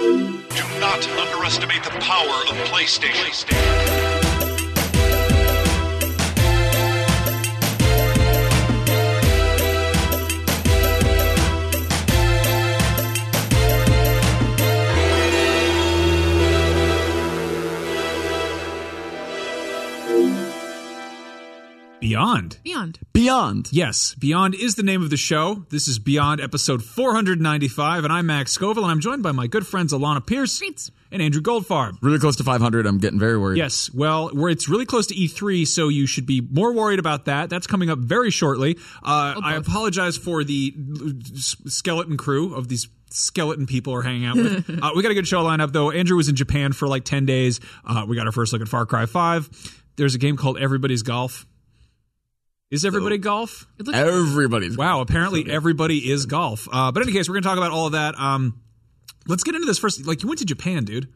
Do not underestimate the power of PlayStation. Beyond. Beyond. Beyond. Yes, Beyond is the name of the show. This is Beyond episode 495, and I'm Max Scoville, and I'm joined by my good friends Alanah Pearce Great. and Andrew Goldfarb. Really close to 500. I'm getting very worried. Yes, well, we're, it's really close to E3, so you should be more worried about that. That's coming up very shortly. Uh, I apologize for the skeleton crew of these skeleton people are hanging out with. uh, we got a good show lineup, though. Andrew was in Japan for like 10 days. Uh, we got our first look at Far Cry 5. There's a game called Everybody's Golf. Is everybody golf? Everybody's. Wow, apparently everybody is golf. Uh, but in any case, we're going to talk about all of that. Um, let's get into this first. Like, you went to Japan, dude.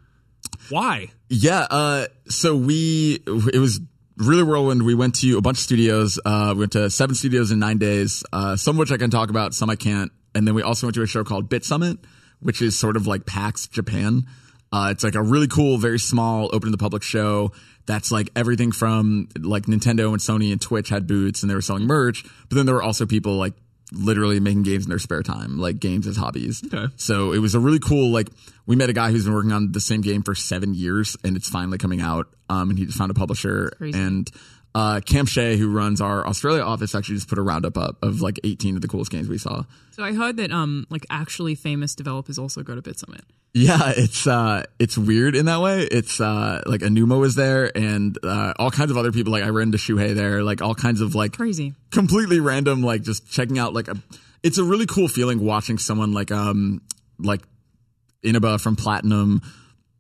Why? Yeah. Uh, so we, it was really whirlwind. We went to a bunch of studios. Uh, we went to seven studios in nine days. Uh, some of which I can talk about, some I can't. And then we also went to a show called BitSummit, which is sort of like PAX Japan. Uh, it's like a really cool, very small, open to the public show. That's like everything from like Nintendo and Sony and Twitch had booths and they were selling merch. But then there were also people like literally making games in their spare time, like games as hobbies. Okay. So it was a really cool, like, we met a guy who's been working on the same game for seven years and it's finally coming out. Um, and he just found a publisher. And, uh, Cam Shea, who runs our Australia office, actually just put a roundup up of like 18 of the coolest games we saw. So I heard that um like actually famous developers also go to BitSummit. Yeah, it's uh it's weird in that way. It's uh like Anuma was there and uh all kinds of other people like I ran into Shuhei there, like all kinds of like Crazy. completely random like just checking out like a it's a really cool feeling watching someone like um like Inaba from Platinum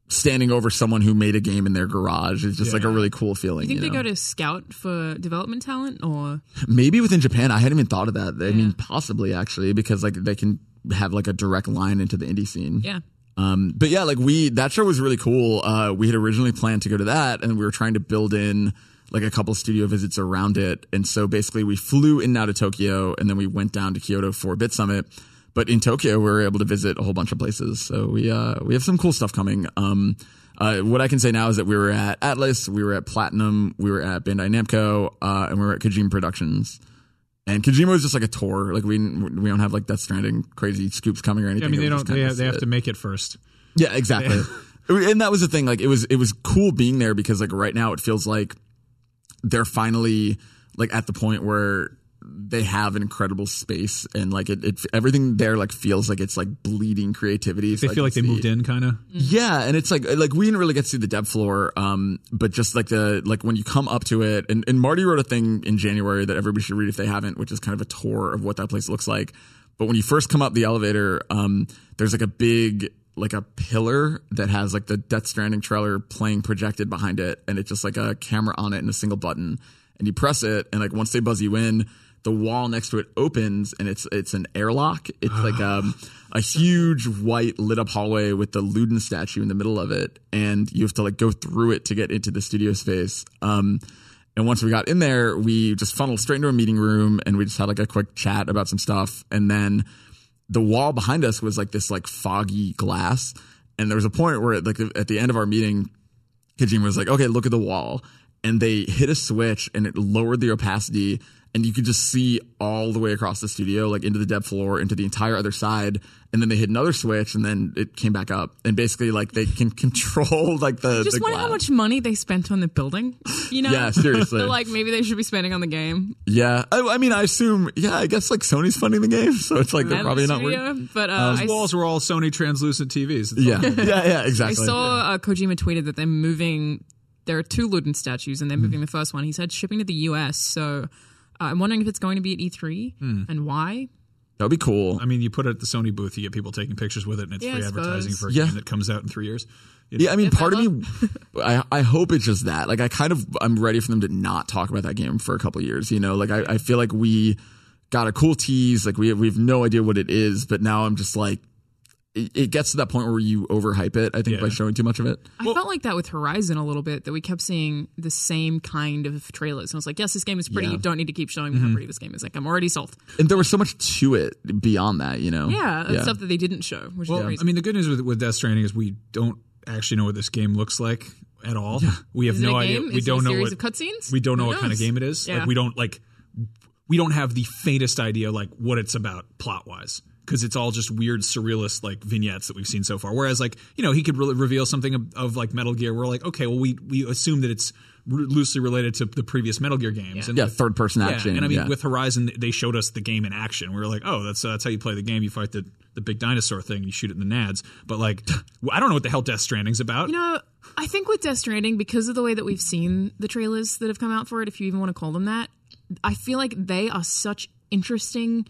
standing over someone who made a game in their garage. It's just like a really cool feeling. You think you they go to scout for development talent or Maybe within Japan, I hadn't even thought of that. I mean, possibly actually, because like they can have like a direct line into the indie scene. yeah. Um, but yeah, like we, that show was really cool. Uh, we had originally planned to go to that and we were trying to build in like a couple studio visits around it. And so basically we flew in and out of Tokyo and then we went down to Kyoto for BitSummit. But in Tokyo, we were able to visit a whole bunch of places. So we, uh, we have some cool stuff coming. Um, uh, what I can say now is that we were at Atlus, we were at Platinum, we were at Bandai Namco, uh, and we were at Kojima Productions. And Kojima was just like a tour. Like we we don't have like Death Stranding crazy scoops coming or anything. I mean, they don't. They have, they have to make it first. Yeah, exactly. and that was the thing. Like it was it was cool being there because like right now it feels like they're finally like at the point where they have an incredible space and like it, it everything there like feels like it's like bleeding creativity. They So I feel like they see- moved in, kind of. yeah, and it's like like we didn't really get to see the dev floor, um, but just like the like when you come up to it, and, and Marty wrote a thing in January that everybody should read if they haven't, which is kind of a tour of what that place looks like. But when you first come up the elevator, um, there's like a big like a pillar that has like the Death Stranding trailer playing projected behind it, and it's just like a camera on it and a single button, and you press it, and like once they buzz you in, the wall next to it opens, and it's it's an airlock. It's like um, a huge white lit up hallway with the Luden statue in the middle of it, and you have to like go through it to get into the studio space. Um, and once we got in there, we just funneled straight into a meeting room, and we just had like a quick chat about some stuff, and then the wall behind us was like this like foggy glass. And there was a point where like at the end of our meeting Kojima was like okay look at the wall. And they hit a switch and it lowered the opacity and you could just see all the way across the studio like into the dead floor into the entire other side and then they hit another switch and then it came back up and basically like they can control like the Just the wonder how much money they spent on the building. You know? Yeah, seriously. They're like, maybe they should be spending on the game. yeah I, I mean I assume yeah I guess like Sony's funding the game so it's like they're probably the not worried. studio, But uh, Those I, walls were all Sony translucent TVs. Yeah, yeah yeah exactly. I exactly saw uh, Kojima tweeted that they're moving. There are two Luden statues, and they're moving the first one. He said shipping to the US. So uh, I'm wondering if it's going to be at E3 and why. that'd be cool I mean, you put it at the Sony booth, you get people taking pictures with it, and it's Yeah, free advertising suppose. for a Yeah. game that comes out in three years. You Yeah, I mean, If part of me, I, I hope it's just that. Like, I kind of, I'm ready for them to not talk about that game for a couple years. You know, like I, I feel like we got a cool tease. Like we we have no idea what it is, but now I'm just like, it, it gets to that point where you overhype it. I think Yeah. by showing too much of it. I felt like that with Horizon a little bit, that we kept seeing the same kind of trailers. And I was like, yes, this game is pretty. Yeah. You don't need to keep showing me how mm-hmm. pretty this game is. Like, I'm already sold. And there was so much to it beyond that. You know. Yeah, that's stuff that they didn't show, which Well, is crazy. I mean, the good news with, with Death Stranding is we don't actually know what this game looks like at all. We have Is it no a idea. game? We don't know what cutscenes? We don't know what kind of game it is. Yeah. Like we don't like we don't have the faintest idea like what it's about plot wise because it's all just weird surrealist like vignettes that we've seen so far. Whereas like you know he could really reveal something of, of like Metal Gear. We're like okay, well we we assume that it's r- loosely related to the previous Metal Gear games. And Yeah, with- third person yeah, action. and I mean, yeah. with Horizon, they showed us the game in action. We were like, oh, that's uh, that's how you play the game. You fight the the big dinosaur thing. and You shoot it in the nads. But like, I don't know what the hell Death Stranding's about. You know, I think with Death Stranding, because of the way that we've seen the trailers that have come out for it, if you even want to call them that, I feel like they are such interesting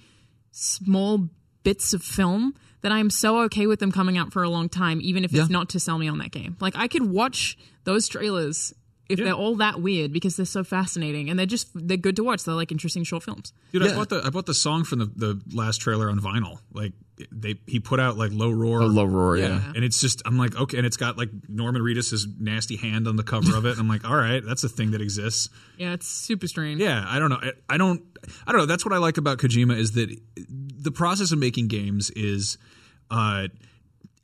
small bits of film that I am so okay with them coming out for a long time, even if it's Yeah. not to sell me on that game. Like I could watch those trailers if they're all that weird because they're so fascinating and they're just they're good to watch. They're like interesting short films. Dude, I bought the I bought the song from the, the last trailer on vinyl. Like they he put out like low roar, A low roar, yeah. and it's just I'm like okay, and it's got like Norman Reedus' nasty hand on the cover of it. And I'm like, all right, that's a thing that exists. Yeah, it's super strange. Yeah, I don't know. I, I don't. I don't know. That's what I like about Kojima is that the process of making games is, uh,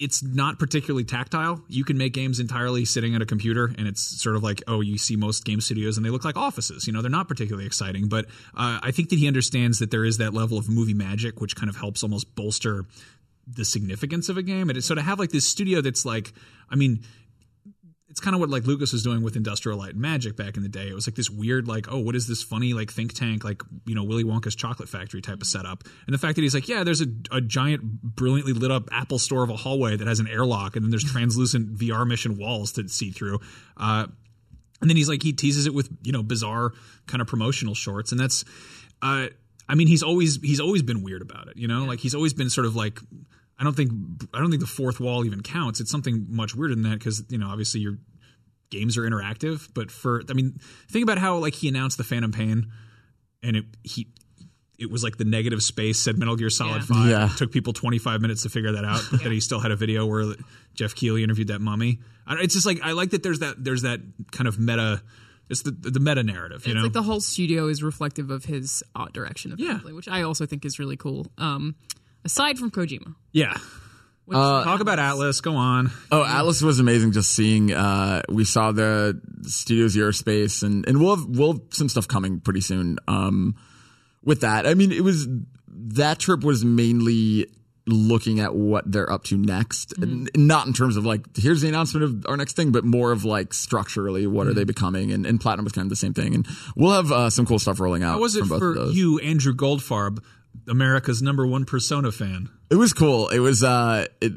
it's not particularly tactile. You can make games entirely sitting at a computer, and it's sort of like, oh, you see most game studios, and they look like offices. You know, they're not particularly exciting. But uh, I think that he understands that there is that level of movie magic, which kind of helps almost bolster the significance of a game. And so to have like this studio that's like, I mean, it's kind of what like Lucas was doing with Industrial Light and Magic back in the day. It was like this weird, like, oh, what is this funny like think tank, like you know Willy Wonka's chocolate factory type of setup. And the fact that he's like, yeah, there's a, a giant, brilliantly lit up Apple store of a hallway that has an airlock, and then there's translucent VR mission walls to see through. Uh, and then he's like, he teases it with you know bizarre kind of promotional shorts, and that's. Uh, I mean, he's always he's always been weird about it, you know. Like he's always been sort of like I don't think I don't think the fourth wall even counts. It's something much weirder than that because you know obviously your games are interactive. But for I mean, think about how like he announced the Phantom Pain, and it he it was like the negative space said Metal Gear Solid Yeah. Five. Yeah. It took people twenty five minutes to figure that out. But then he still had a video where Geoff Keighley interviewed that mummy. I It's just like I like that there's that there's that kind of meta. It's the the meta narrative, you it's know. like the whole studio is reflective of his art direction, Yeah. apparently, which I also think is really cool. Um, aside from Kojima, yeah. which, Talk about Atlus. Go on. Oh, Atlus was amazing. Just seeing, uh, we saw the Studio Zero space, and and we'll have, we'll have some stuff coming pretty soon. Um, with that, I mean, it was that trip was mainly looking at what they're up to next, Mm-hmm. N- not in terms of like here's the announcement of our next thing, but more of like structurally what Mm-hmm. are they becoming, and, and Platinum was kind of the same thing, and we'll have uh, some cool stuff rolling out. How was it from both for you, Andrew Goldfarb, America's number one Persona fan? It was cool. It was uh it,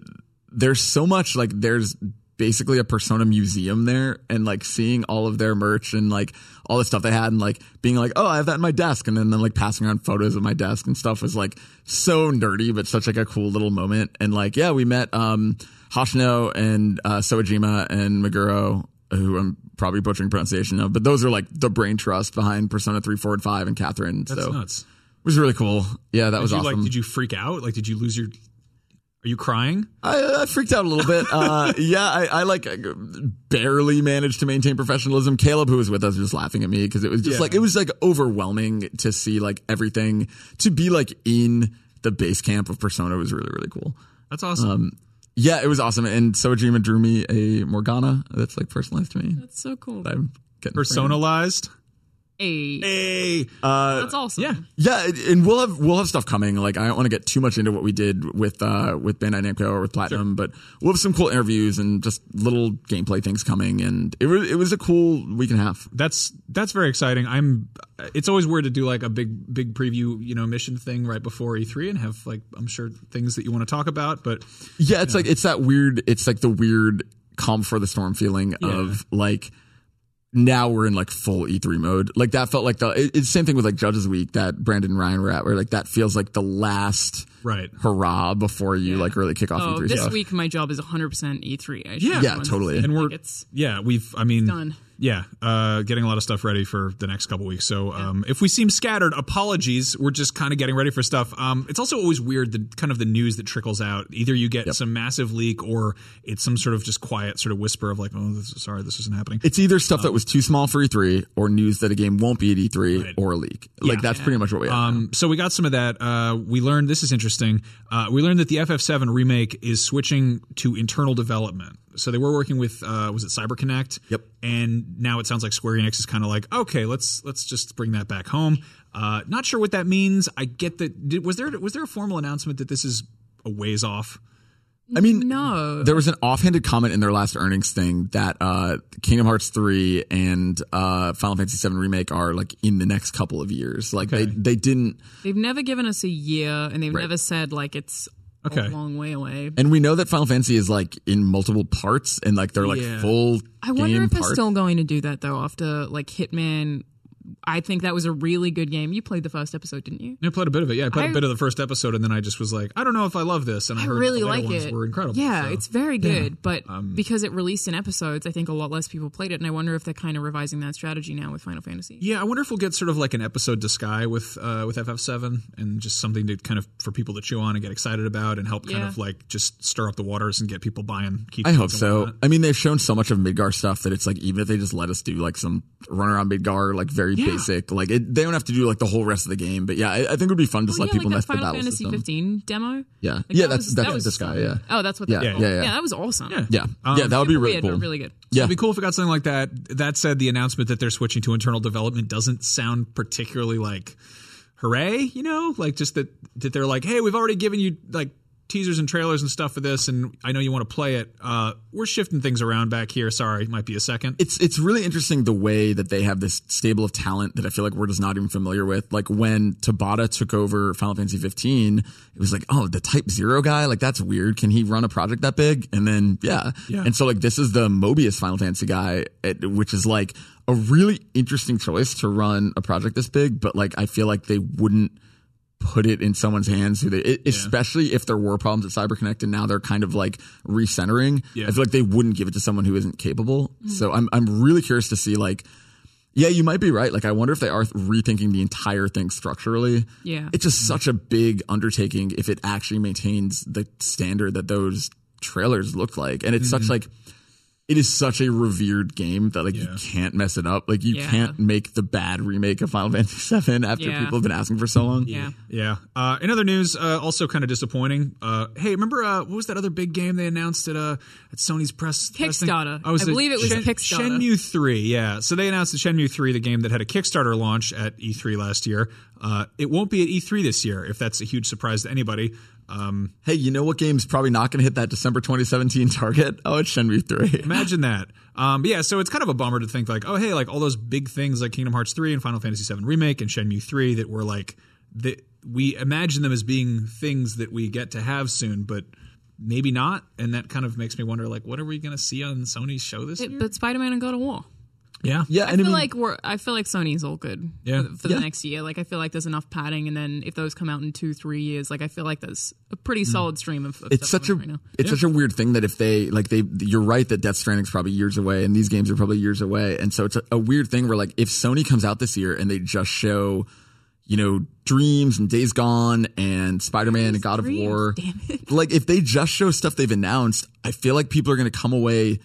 there's so much like there's basically a Persona museum there, and like seeing all of their merch and like all the stuff they had, and like being like, oh, I have that in my desk, and then, then like passing around photos of my desk and stuff was like so nerdy, but such like a cool little moment. And like, yeah, we met um Hoshino and uh, Soejima and Meguro, who I'm probably butchering pronunciation of, but those are like the brain trust behind Persona 3, 4, and 5 and Catherine. That's so nuts. It was really cool. Yeah, that Did was you awesome. like? Did you freak out? Like, did you lose your? Are you crying? I, I freaked out a little bit. Uh, yeah, I, I like barely managed to maintain professionalism. Caleb, who was with us, was just laughing at me because it was just Yeah. like it was like overwhelming to see like everything to be like in the base camp of Persona was really really cool. That's awesome. Um, yeah, it was awesome. And Soejima drew me a Morgana that's like personalized to me. That's so cool. I'm getting framed. Personalized. Hey, Hey, that's awesome. yeah. Yeah, and we'll have we'll have stuff coming. Like I don't want to get too much into what we did with uh with Bandai Namco or with Platinum, but we'll have some cool interviews and just little gameplay things coming. And it was it was a cool week and a half. that's that's very exciting. I'm. It's always weird to do like a big big preview, you know, mission thing right before E3 and have like I'm sure things that you want to talk about, but Yeah, it's like it's that weird. It's like the weird calm for the storm feeling of like now we're in like full E3 mode. Like that felt like the it, it's same thing with like Judges Week that Brandon and Ryan were at, where like that feels like the last right. hurrah before you like really kick off Oh, E3 this stuff. week my job is 100% E3. I Yeah. Yeah, totally. And we're Like, it's yeah, we've I mean done. Yeah, uh, getting a lot of stuff ready for the next couple weeks. So um, if we seem scattered, apologies. We're just kind of getting ready for stuff. Um, it's also always weird the kind of the news that trickles out. Either you get some massive leak, or it's some sort of just quiet sort of whisper of like, "Oh, this sorry, this isn't happening." It's either stuff that was too small for E3 or news that a game won't be at E3 Right. or a leak. Like that's pretty much what we have. Um, so we got some of that. Uh, we learned this is interesting. Uh, we learned that the FF7 remake is switching to internal development. So they were working with uh, was it CyberConnect? Yep. And now it sounds like Square Enix is kind of like, okay, let's let's just bring that back home. Uh, not sure what that means. I get that. Did, was there was there a formal announcement that this is a ways off? I mean, No. there was an offhanded comment in their last earnings thing that uh, Kingdom Hearts 3 and uh, Final Fantasy 7 remake are like in the next couple of years. Like they they didn't They've never given us a year, and they've Right. never said like it's Okay. a long way away. and we know that Final Fantasy is like in multiple parts and like they're like Yeah. full I wonder if they're still going to do that though. After like Hitman, I think that was a really good game. You played the first episode, didn't you? I played a bit of it. Yeah, I played a I- bit of the first episode, and then I just was like, I don't know if I love this. And I, I heard really the later like ones it. Were incredible. Yeah, so- um, it's very good. But because it released in episodes, I think a lot less people played it, and I wonder if they're kind of revising that strategy now with Final Fantasy. Yeah, I wonder if we'll get sort of like an episode Duscae with uh, with FF7 and just something to kind of for people to chew on and get excited about and help kind Yeah. of like just stir up the waters and get people buying. Key I hope so. I mean, they've shown so much of Midgar stuff that it's like even if they just let us do like some run around Midgar, like very Yeah. basic, like it, they don't have to do like the whole rest of the game. But yeah, I, I think it would be fun to just Oh, let yeah, people like mess that the Final battle Fantasy system. 15 demo. Yeah, Like, yeah, that that's was- that's that was this guy. Yeah, Oh, that's what. Yeah, that, yeah, yeah. yeah. That was awesome. Yeah. yeah, yeah. Um, that would be really weird, cool. really good. Yeah, It'd be cool if we got something like that. That said, the announcement that they're switching to internal development doesn't sound particularly like hooray, you know? Like just that that they're like, hey, we've already given you like teasers and trailers and stuff for this, and I know you want to play it. Uh, we're shifting things around back here. Sorry, might be a second. it's it's really interesting the way that they have this stable of talent that I feel like we're just not even familiar with. Like when Tabata took over Final Fantasy 15, it was like, oh, the Type Zero guy, like that's weird. Can he run a project that big? And then yeah, Yeah. and so like this is the Mobius Final Fantasy guy, which is like a really interesting choice to run a project this big. But like I feel like they wouldn't put it in someone's hands who they, it- especially if there were problems at CyberConnect and now they're kind of like recentering. Yeah. I feel like they wouldn't give it to someone who isn't capable. Mm-hmm. So I'm I'm really curious to see like, yeah, you might be right. Like I wonder if they are rethinking the entire thing structurally. Yeah. it's just such a big undertaking if it actually maintains the standard that those trailers looked like, and it's such mm-hmm. like. It is such a revered game that like you can't mess it up. Like you Yeah. can't make the bad remake of Final Fantasy VII after Yeah. people have been asking for so long. Yeah. Yeah. Uh, in other news, uh, also kind of disappointing. Uh, hey, remember uh, what was that other big game they announced at uh, at Sony's press press thing? Kickstarter. Oh, was I believe it was Shen- Kickstarter. Shenmue Three. Yeah. So they announced the Shenmue Three, the game that had a Kickstarter launch at E3 last year. Uh, it won't be at E3 this year, if that's a huge surprise to anybody. Um, Hey, you know what game's probably not going to hit that December 2017 target? Oh, it's Shenmue 3. Imagine that. Um, but yeah, so it's kind of a bummer to think like, oh hey, like all those big things like Kingdom Hearts three and Final Fantasy VII remake and Shenmue three that were like that we imagine them as being things that we get to have soon, but maybe not, and that kind of makes me wonder like what are we going to see on Sony's show this It- year? but Spider Man and God of War. Yeah, Yeah, I and feel I mean, like we're. I feel like Sony's all good. Yeah. For, for Yeah. the next year, like I feel like there's enough padding, and then if those come out in two, three years, like I feel like there's a pretty mm. solid stream of. of it's such a right now. it's such a weird thing that if they like they you're right that Death Stranding's probably years away and these games are probably years away and so it's a, a weird thing where like if Sony comes out this year and they just show you know Dreams and Days Gone and Spider-Man and God of War like if they just show stuff they've announced I feel like people are going to come away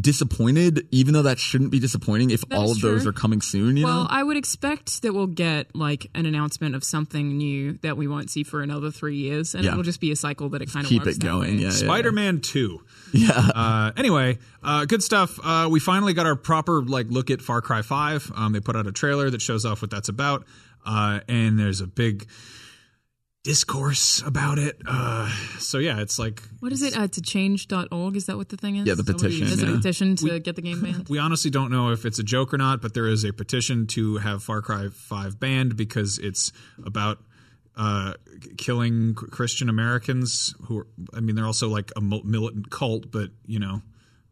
disappointed even though that shouldn't be disappointing if That all is of those true. are coming soon you Well, know I would expect that we'll get like an announcement of something new that we won't see for another three years, and Yeah. it'll just be a cycle that it kind of keep it going yeah, yeah. Spider-Man Two. yeah Uh, anyway, uh, good stuff. Uh, we finally got our proper like look at Far Cry Five. Um, they put out a trailer that shows off what that's about, uh, and there's a big discourse about it. Uh, so yeah, it's like What is it? Uh, to change.org? Is that what the thing is? Yeah, the Is that what it is? petition, There's a petition to get the game banned. we honestly don't know if it's a joke or not, but there is a petition to have Far Cry 5 banned because it's about uh, killing Christian Americans who are, I mean, they're also like a militant cult, but you know,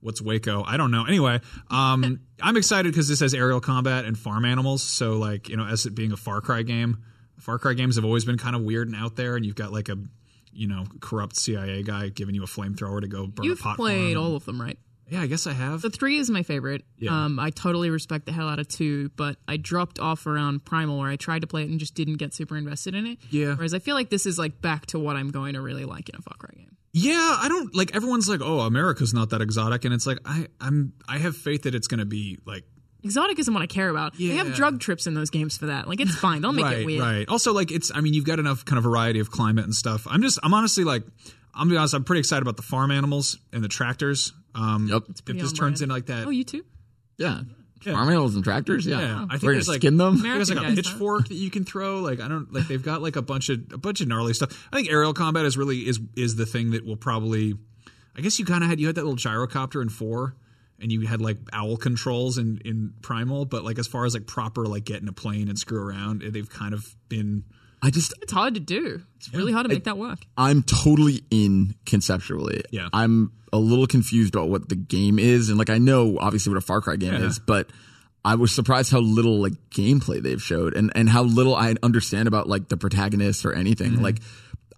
what's Waco? I don't know. Anyway, um, I'm excited because this has aerial combat and farm animals. So, like, you know, as it being a Far Cry game, Far Cry games have always been kind of weird and out there, and you've got like a you know, corrupt CIA guy giving you a flamethrower to go burn You've a pot played all of them, right? Yeah, I guess I have. The three is my favorite. Yeah. Um, I totally respect the hell out of two, but I dropped off around Primal where I tried to play it and just didn't get super invested in it. Yeah. Whereas I feel like this is like back to what I'm going to really like in a Far Cry game. Yeah, I don't like everyone's like, "Oh, America's not that exotic." And it's like I I'm I have faith that it's going to be like Exotic isn't what I care about. Yeah. They have drug trips in those games for that. Like it's fine. They'll make right, it weird. right. Also like it's I mean, you've got enough kind of variety of climate and stuff. I'm just I'm honestly like I'm gonna be honest, I'm pretty excited about the farm animals and the tractors. Um Yep. if pretty this turns brand. into like that Oh, you too? yeah Yeah. farm animals and tractors yeah, Yeah, I think we're gonna there's like skin them There's like a American guys, pitchfork that you can throw. Like I don't like they've got like a bunch of a bunch of gnarly stuff. I think aerial combat is really is is the thing that will probably. I guess you kind of had you had that little gyrocopter in four, and you had like owl controls in in primal. But like as far as like proper like get in a plane and screw around, they've kind of been. I just It's hard to do. It's really hard to make that work. I'm totally in conceptually. Yeah. I'm a little confused about what the game is. And like, I know obviously what a Far Cry game Yeah. is, but I was surprised how little like gameplay they've showed and, and how little I understand about like the protagonist or anything. Mm-hmm. Like,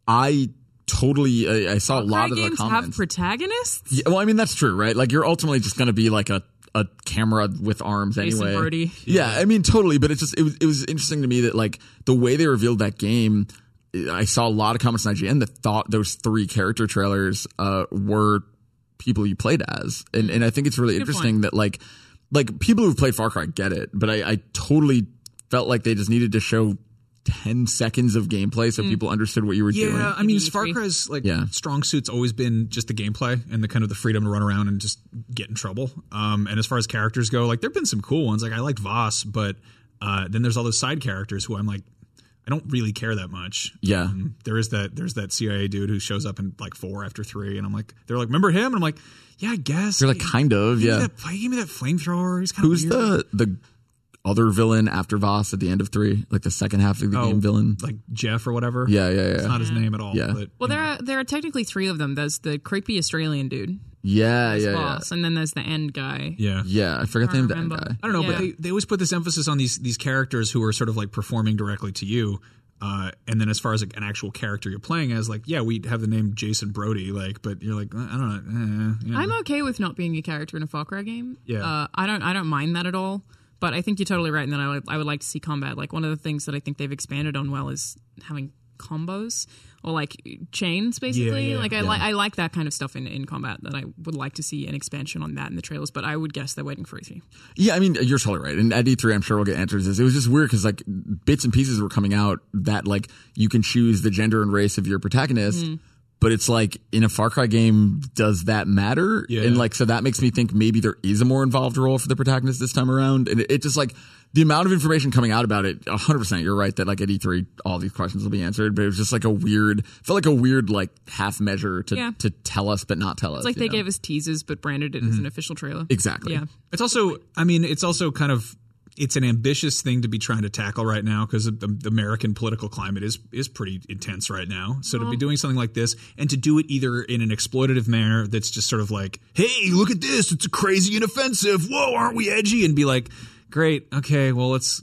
I totally, I, I saw a lot of the games have protagonists. Yeah, well, I mean, that's true, right? Like, you're ultimately just going to be like a, a camera with arms anyway. Brody. Yeah, I mean, totally. But it's just, it was, it was interesting to me that like the way they revealed that game, I saw a lot of comments on IGN that thought those three character trailers uh, were people you played as, and and I think it's really interesting that like like people who've played Far Cry get it, but I, I totally felt like they just needed to show. 10 seconds of gameplay so people understood what you were doing. Yeah, I mean, Maybe Far E3. Cry's like Yeah. strong suit's always been just the gameplay and the kind of the freedom to run around and just get in trouble. Um, and as far as characters go, like there've been some cool ones. Like I liked Vaas, but uh, then there's all those side characters who I'm like, I don't really care that much. Yeah. Um, there is that there's that CIA dude who shows up in like four after three, and I'm like, they're like, remember him? And I'm like, yeah, I guess. They're like kind of, Give me yeah. that, give me that flamethrower. He's kind Who's of weird. the the other villain after Vaas at the end of three? Like the second half of the Oh, game villain? like Jeff or whatever. Yeah, yeah, It's yeah. not his name at all. Yeah. But, Well, there are there are technically three of them. There's the creepy Australian dude, Yeah, yeah, yeah. boss, and then there's the end guy. yeah. Yeah, I forgot the name of that remember. guy. I don't know, but they, they always put this emphasis on these these characters who are sort of like performing directly to you. Uh, and then as far as like an actual character you're playing as, like, yeah, we have the name Jason Brody, like, but you're like, I don't know. Eh, yeah. I'm okay with not being a character in a Far Cry game. Yeah. uh, I don't I don't mind that at all. But I think you're totally right, and then I would, I would like to see combat. Like one of the things that I think they've expanded on well is having combos or like chains, basically. yeah, like I yeah. like I like that kind of stuff in, in combat. That I would like to see an expansion on that in the trailers. But I would guess they're waiting for E3. Yeah, I mean, you're totally right. And at E3, I'm sure we'll get answers. It was just weird because like bits and pieces were coming out that like you can choose the gender and race of your protagonist. Mm-hmm. But it's like in a Far Cry game, does that matter? Yeah. And like, so that makes me think maybe there is a more involved role for the protagonist this time around. And it, it just like the amount of information coming out about it, 100%. You're right that like at E3, all these questions will be answered. But it was just like a weird, felt like a weird like half measure to, Yeah. to tell us, but not tell us. It's like they know? gave us teasers, but branded it as mm-hmm. an official trailer. Exactly. Yeah. It's also, I mean, it's also kind of it's an ambitious thing to be trying to tackle right now because the, the American political climate is is pretty intense right now. So to be doing something like this and to do it either in an exploitative manner that's just sort of like, "Hey, look at this! It's crazy and offensive. Whoa, aren't we edgy?" and be like, "Great, okay, well let's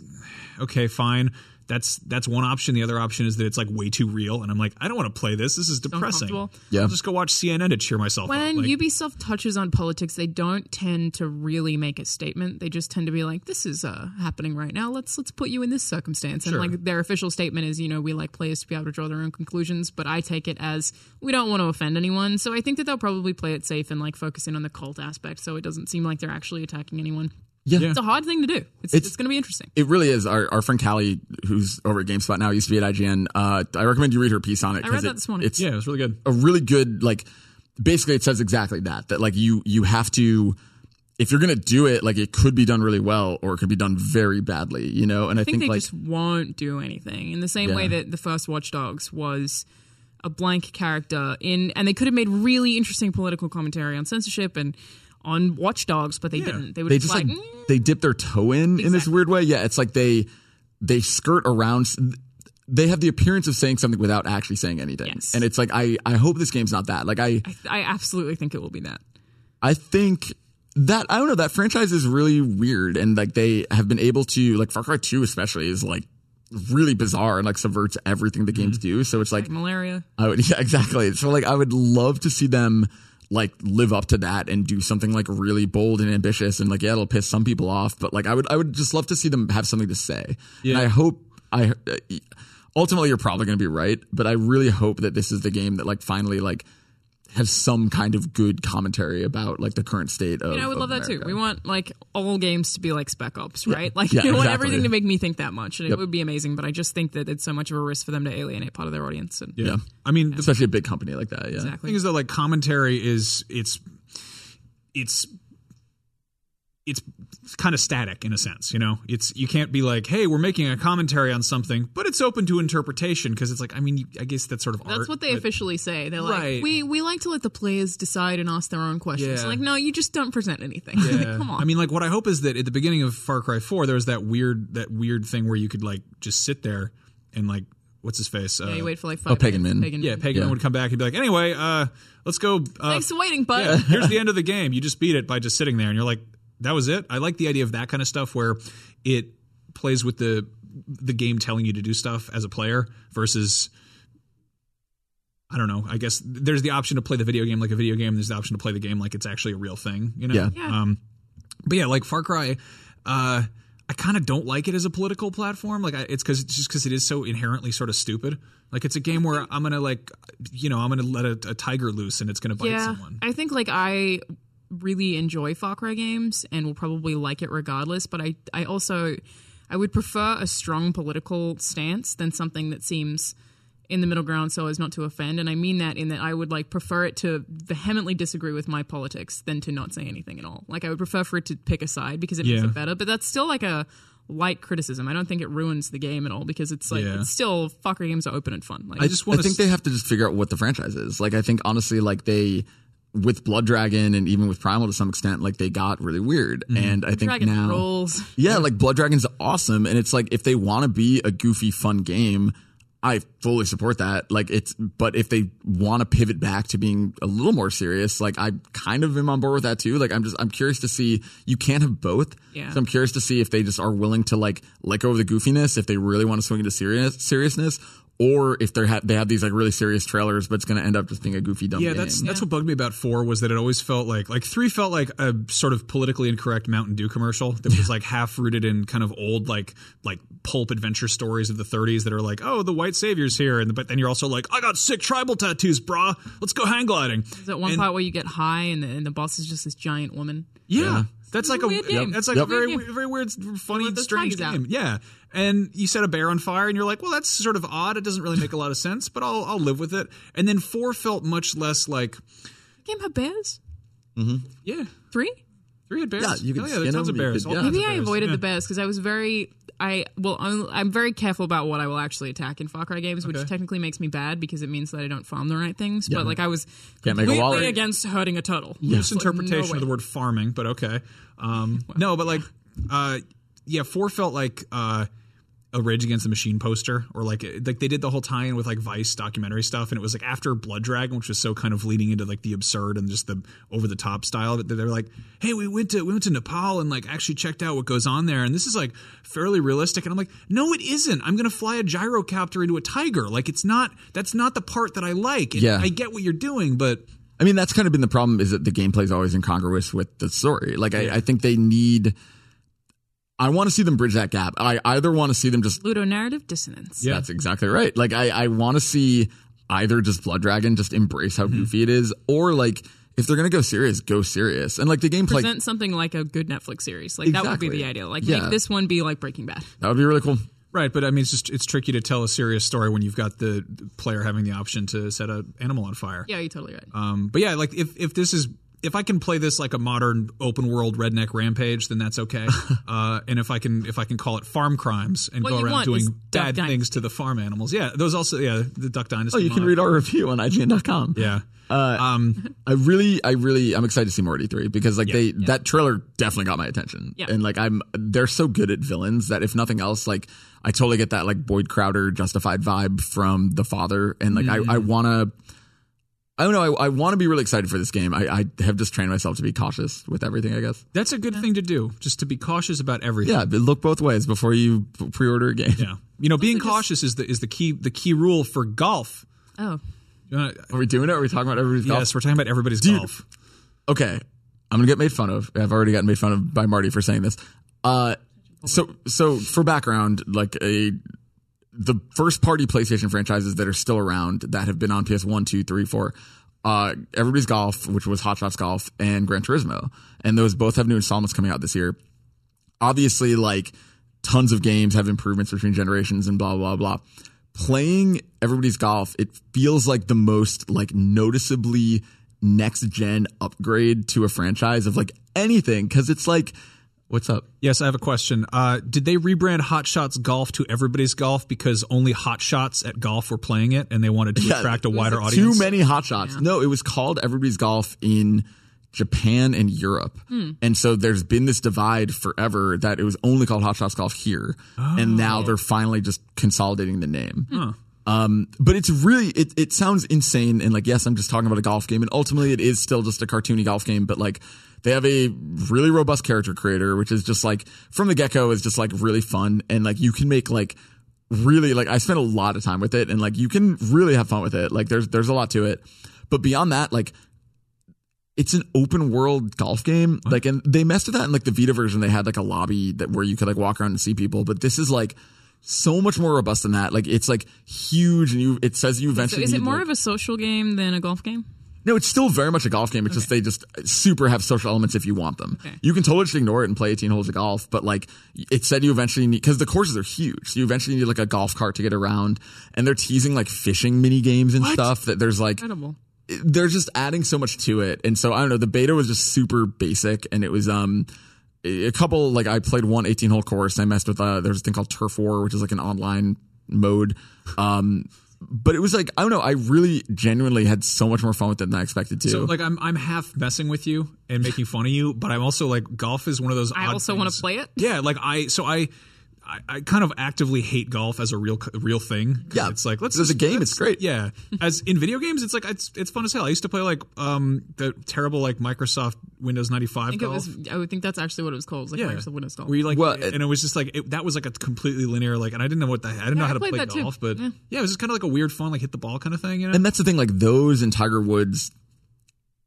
okay, fine." That's that's one option. The other option is that it's like way too real, and I'm like, I don't want to play this. This is depressing. uncomfortable. Yeah. I'll just go watch CNN to cheer myself up. When Like, Ubisoft touches on politics, they don't tend to really make a statement. They just tend to be like, "This is uh, happening right now. Let's let's put you in this circumstance." And Sure. like their official statement is, you know, we like players to be able to draw their own conclusions. But I take it as we don't want to offend anyone. So I think that they'll probably play it safe and like focus in on the cult aspect, so it doesn't seem like they're actually attacking anyone. Yeah. It's a hard thing to do. It's It's- it's, going to be interesting. It really is. Our, our friend Callie, who's over at GameSpot now, used to be at IGN. Uh, I recommend you read her piece on it. I read 'cause that it- this morning. It's yeah, it was really good. a really good like. Basically, it says exactly that. That like you you have to. If you're gonna do it, like it could be done really well, or it could be done very badly, you know. And I, I think, they like just won't do anything in the same way that the first Watch Dogs was a blank character in, and they could have made really interesting political commentary on censorship and on Watch Dogs, but they didn't. They they just, like, like, "Mm." they dip their toe in in this weird way. Yeah, it's like they they skirt around. They have the appearance of saying something without actually saying anything, Yes. and it's like I I hope this game's not that. Like I I, I absolutely think it will be that. I think that I don't know that franchise is really weird, and like they have been able to like Far Cry Two especially is like really bizarre and like subverts everything the games do. So it's like Like malaria. I would yeah exactly. So like I would love to see them like live up to that and do something like really bold and ambitious and like yeah it'll piss some people off, but like I would I would just love to see them have something to say. Yeah. And I hope I ultimately you're probably going to be right, but I really hope that this is the game that like finally like has some kind of good commentary about like the current state of. You know, I would of love that too. We want like all games to be like Spec Ops, right? Like Yeah, we want everything to make me think that much, and Yep. it would be amazing. But I just think that it's so much of a risk for them to alienate part of their audience. And Yeah. Yeah. I mean, the especially a big company like that. Yeah. exactly. thing is though, like commentary is it's it's it's kind of static in a sense, you know. It's you can't be like, "Hey, we're making a commentary on something," but it's open to interpretation because it's like, I mean, I guess that's sort of That's art, what they but- officially say. They're like, Right. we we like to let the players decide and ask their own questions. Yeah. Like, no, you just don't present anything. Yeah. Come on. I mean, like what I hope is that at the beginning of Far Cry Four, there was that weird that weird thing where you could like just sit there and like what's his face? Uh, yeah, you wait for like five Pagan minutes. Min. Pagan yeah, Min. Pagan Yeah. would come back and be like, anyway, uh, let's go. Uh, Thanks for waiting, bud. yeah, here's the end of the game. You just beat it by just sitting there, and you're like, that was it. I like the idea of that kind of stuff where it plays with the the game telling you to do stuff as a player versus. I don't know. I guess there's the option to play the video game like a video game. There's the option to play the game like it's actually a real thing. You know. Yeah. Yeah. Um, but yeah, like Far Cry, uh, I kind of don't like it as a political platform. Like, I, it's because it's just because it is so inherently sort of stupid. Like, it's a game where I'm gonna like, you know, I'm gonna let a, a tiger loose and it's gonna bite yeah. someone. I think like I really enjoy Far Cry games and will probably like it regardless. But I I also I would prefer a strong political stance than something that seems in the middle ground so as not to offend. And I mean that in that I would like prefer it to vehemently disagree with my politics than to not say anything at all. Like I would prefer for it to pick a side because it makes it better. But that's still like a light criticism. I don't think it ruins the game at all because it's like Yeah. it's still Far Cry games are open and fun. Like I just want to think they have to just figure out what the franchise is. Like I think honestly, like they with Blood Dragon and even with Primal to some extent, like they got really weird. Mm-hmm. And I think Dragon now, rolls. yeah, like Blood Dragon's awesome, and it's like if they want to be a goofy, fun game. I fully support that. Like it's, but if they want to pivot back to being a little more serious, like I kind of am on board with that too. Like I'm just, I'm curious to see. You can't have both. Yeah. So I'm curious to see if they just are willing to like let go of the goofiness, if they really want to swing into serious seriousness, or if they have they have these like really serious trailers, but it's going to end up just being a goofy dumb Yeah, game. that's that's what bugged me about four was that it always felt like like three felt like a sort of politically incorrect Mountain Dew commercial that was like half rooted in kind of old like like pulp adventure stories of the 30s that are like oh the white savior's here and but then you're also like I got sick tribal tattoos, brah. Let's go hang gliding. There's that one And- part where you get high and the, and the boss is just this giant woman. Yeah. That's like a, weird game. that's like Yep. a very Weird game. very weird funny strange tigers out. game. Yeah. And you set a bear on fire and you're like, well that's sort of odd. It doesn't really make a lot of sense, but I'll I'll live with it. And then 4 felt much less like game had bears. Mm-hmm. yeah, Three? three had bears. Yeah, you could Hell yeah, there's skin tons of them, you bears. could- yeah. Maybe of I bears. avoided Yeah. the bears because I was very. I well, only, I'm very careful about what I will actually attack in Far Cry games, which Okay. technically makes me bad because it means that I don't farm the right things. But like I was Can't make a completely against hurting a turtle. loose Like, no interpretation of the word farming, but okay. Um, no, but like, uh, yeah, four felt like uh, a Rage Against the Machine poster, or like like they did the whole tie-in with like Vice documentary stuff, and it was like after Blood Dragon, which was so kind of leading into like the absurd and just the over the top style of it. They're like, hey, we went to we went to Nepal and like actually checked out what goes on there, and this is like fairly realistic. And I'm like, no, it isn't. I'm gonna fly a gyrocopter into a tiger. Like it's not. That's not the part that I like. And Yeah. I get what you're doing, but I mean, that's kind of been the problem is that the gameplay is always incongruous with the story. Like, I, I think they need. I want to see them bridge that gap. I either want to see them just. Ludonarrative dissonance. Yeah. That's exactly right. Like, I, I want to see either just Blood Dragon just embrace how goofy it is, or like if they're gonna go serious, go serious. And like the gameplay, Present something like a good Netflix series. Like that would be the ideal. Like Yeah. make this one be like Breaking Bad. that would be really cool. Right, but I mean, it's just it's tricky to tell a serious story when you've got the player having the option to set an animal on fire. Yeah, you're totally right. Um, but yeah, like if if this is if I can play this like a modern open world redneck rampage, then that's okay. uh, and if I can if I can call it farm crimes and What go around doing bad Dynasty. things to the farm animals, yeah, those also yeah the Duck Dynasty. Oh, you can read our review on IGN.com. yeah. Uh, Um, I really, I really, I'm excited to see more D3 because like they, that trailer definitely got my attention. Yeah. And like I'm, they're so good at villains that if nothing else, like I totally get that like Boyd Crowder justified vibe from The Father. And like I, I Mm. want to, I don't know, I, I want to be really excited for this game. I, I have just trained myself to be cautious with everything, I guess. that's a good thing to do, just to be cautious about everything. Yeah, look both ways before you pre-order a game. Yeah. You know, being cautious is the is the key the key rule for golf. Oh. You wanna- Are we doing it? Are we talking about everybody's golf? yes, we're talking about everybody's Dude. golf. okay, I'm gonna get made fun of. I've already gotten made fun of by Marty for saying this. Uh, so so for background, like a the first party PlayStation franchises that are still around that have been on PS one, two, three, four. Uh, Everybody's Golf, which was Hot Shots Golf, and Gran Turismo, and those both have new installments coming out this year. Obviously, like tons of games have improvements between generations and blah blah blah. Playing Everybody's Golf, it feels like the most like noticeably next gen upgrade to a franchise of like anything because it's like, what's up? Yes, I have a question. Uh, did they rebrand Hot Shots Golf to Everybody's Golf because only Hot Shots at golf were playing it and they wanted to Yeah, attract a wider Too audience? Too many hot shots. No, it was called Everybody's Golf in Japan and Europe. And so there's been this divide forever that it was only called Hot Shots Golf here. And now they're finally just consolidating the name. Um, but it's really, it, it sounds insane. And like, yes, I'm just talking about a golf game. And ultimately it is still just a cartoony golf game, but like, they have a really robust character creator, which is just like from the get go is just like really fun. And like, you can make like really like I spent a lot of time with it and like you can really have fun with it. Like there's there's a lot to it. But beyond that, like it's an open world golf game. Like and they messed with that in like the Vita version. They had like a lobby that where you could like walk around and see people. But this is like so much more robust than that. Like it's like huge and you it says you So eventually is it more like- of a social game than a golf game? no, it's still very much a golf game. It's just they just super have social elements if you want them. Okay. You can totally just ignore it and play 18 holes of golf, but like it said you eventually need because the courses are huge. So you eventually need like a golf cart to get around, and they're teasing like fishing mini games and stuff. That there's like Incredible. they're just adding so much to it, and so I don't know. The beta was just super basic, and it was um a couple like I played one 18 hole course. I messed with uh there's a thing called Turf War, which is like an online mode. Um, but it was like I don't know. I really genuinely had so much more fun with it than I expected to. So like I'm I'm half messing with you and making fun of you, but I'm also like golf is one of those. I odd also wanna play it. Yeah, like I so I. I, I kind of actively hate golf as a real real thing. 'cause Yeah. it's like let's As a game, it's great. Yeah, as in video games, it's like it's it's fun as hell. I used to play like um the terrible like Microsoft Windows 95 I five think it golf. was. I would think that's actually what it was called. It was like yeah, Microsoft Windows Golf. Where you like, Well, and it was just like it, that was like a completely linear like, and I didn't know what the I didn't know how I to play that too. golf, but Yeah. yeah. it was just kind of like a weird fun like hit the ball kind of thing. You know, and that's the thing. Like those and Tiger Woods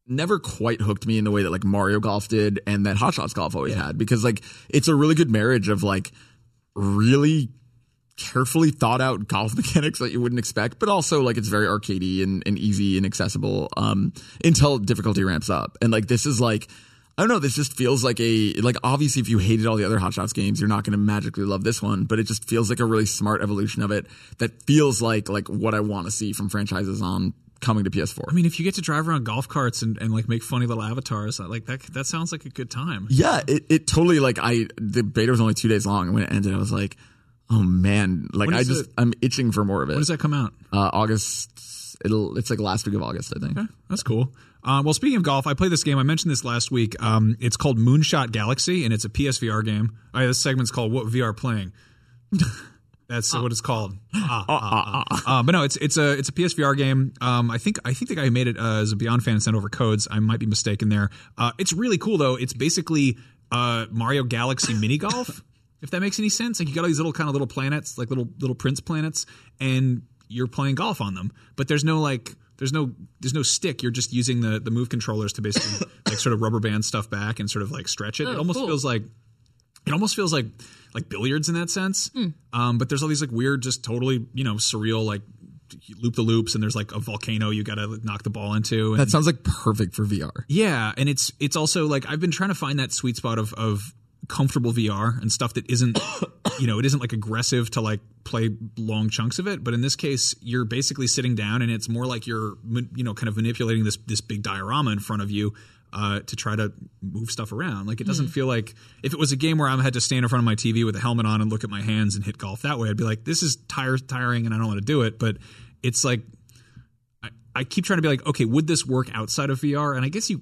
never quite hooked me in the way that like Mario Golf did, and that Hot Shots Golf always had. Because like it's a really good marriage of like really carefully thought out golf mechanics that you wouldn't expect, but also like it's very arcadey and, and easy and accessible um, until difficulty ramps up. And like this is like I don't know, this just feels like a like obviously if you hated all the other Hot Shots games, you're not going to magically love this one, but it just feels like a really smart evolution of it that feels like like what I want to see from franchises on coming to PS4. I mean, if you get to drive around golf carts and, and like make funny little avatars, like that that sounds like a good time. Yeah, it, it totally like I the beta was only two days long, and when it ended, I was like, oh man, like I just it- I'm itching for more of it. When does that come out? Uh, August it'll it's like last week of August, I think. Okay, that's cool. Uh, well, speaking of golf, I played this game. I mentioned this last week. Um, it's called Moonshot Galaxy, and it's a PSVR game. Uh, this segment's called "What VR Playing." That's what it's called. Ah. Uh, but no, it's it's a it's a PSVR game. Um, I think I think the guy who made it uh, is a Beyond fan and sent over codes. I might be mistaken there. Uh, it's really cool though. It's basically uh, Mario Galaxy mini golf. if that makes any sense, like you got all these little kind of little planets, like little little prince planets, and you're playing golf on them. But there's no like there's no there's no stick. You're just using the the move controllers to basically like sort of rubber band stuff back and sort of like stretch it. it Oh, almost cool. feels like it almost feels like like billiards in that sense. Hmm. Um, but there's all these like weird, just totally you know surreal like loop the loops, and there's like a volcano you got to knock the ball into. And, That sounds like perfect for VR. yeah, and it's it's also like I've been trying to find that sweet spot of of comfortable VR and stuff that isn't you know it isn't like aggressive to like play long chunks of it but in this case you're basically sitting down and it's more like you're you know kind of manipulating this this big diorama in front of you uh, to try to move stuff around like it doesn't feel like if it was a game where I had to stand in front of my TV with a helmet on and look at my hands and hit golf that way I'd be like this is tire- tiring and I don't want to do it but it's like I, I keep trying to be like, okay, would this work outside of VR? And I guess you,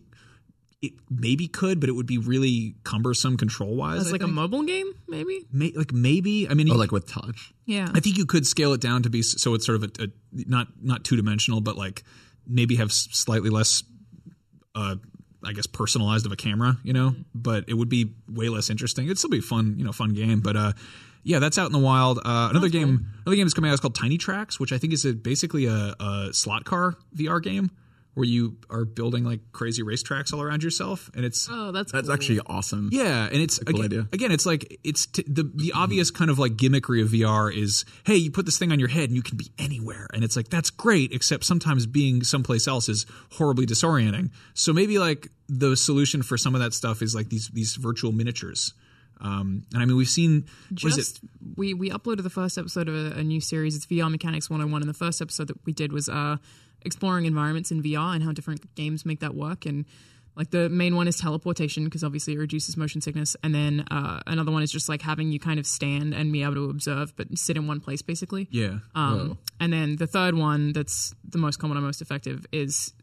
it maybe could, but it would be really cumbersome control wise. It's like a mobile game, maybe. May, like maybe. I mean, Oh, like with touch. Yeah. I think you could scale it down to be so it's sort of a, a not not two dimensional, but like maybe have slightly less, uh, I guess personalized of a camera, you know. But it would be way less interesting. It'd still be a fun, you know, fun game. But uh, yeah, that's out in the wild. Uh, another game, another game is coming out. It's called Tiny Tracks, which I think is a, basically a, a slot car VR game where you are building like crazy racetracks all around yourself, and it's oh, that's That's cool. actually awesome. yeah, and it's cool again, idea. again, it's like it's t- the the obvious kind of like gimmickry of VR is, hey, you put this thing on your head and you can be anywhere, and it's like that's great, except sometimes being someplace else is horribly disorienting. So maybe like the solution for some of that stuff is like these these virtual miniatures. Um, and I mean, we've seen just it? we we uploaded the first episode of a, a new series. It's VR Mechanics 101, and the first episode that we did was uh, exploring environments in VR and how different games make that work. And like the main one is teleportation because obviously it reduces motion sickness, and then uh, another one is just like having you kind of stand and be able to observe, but sit in one place basically. Yeah, Um, and then the third one that's the most common and most effective is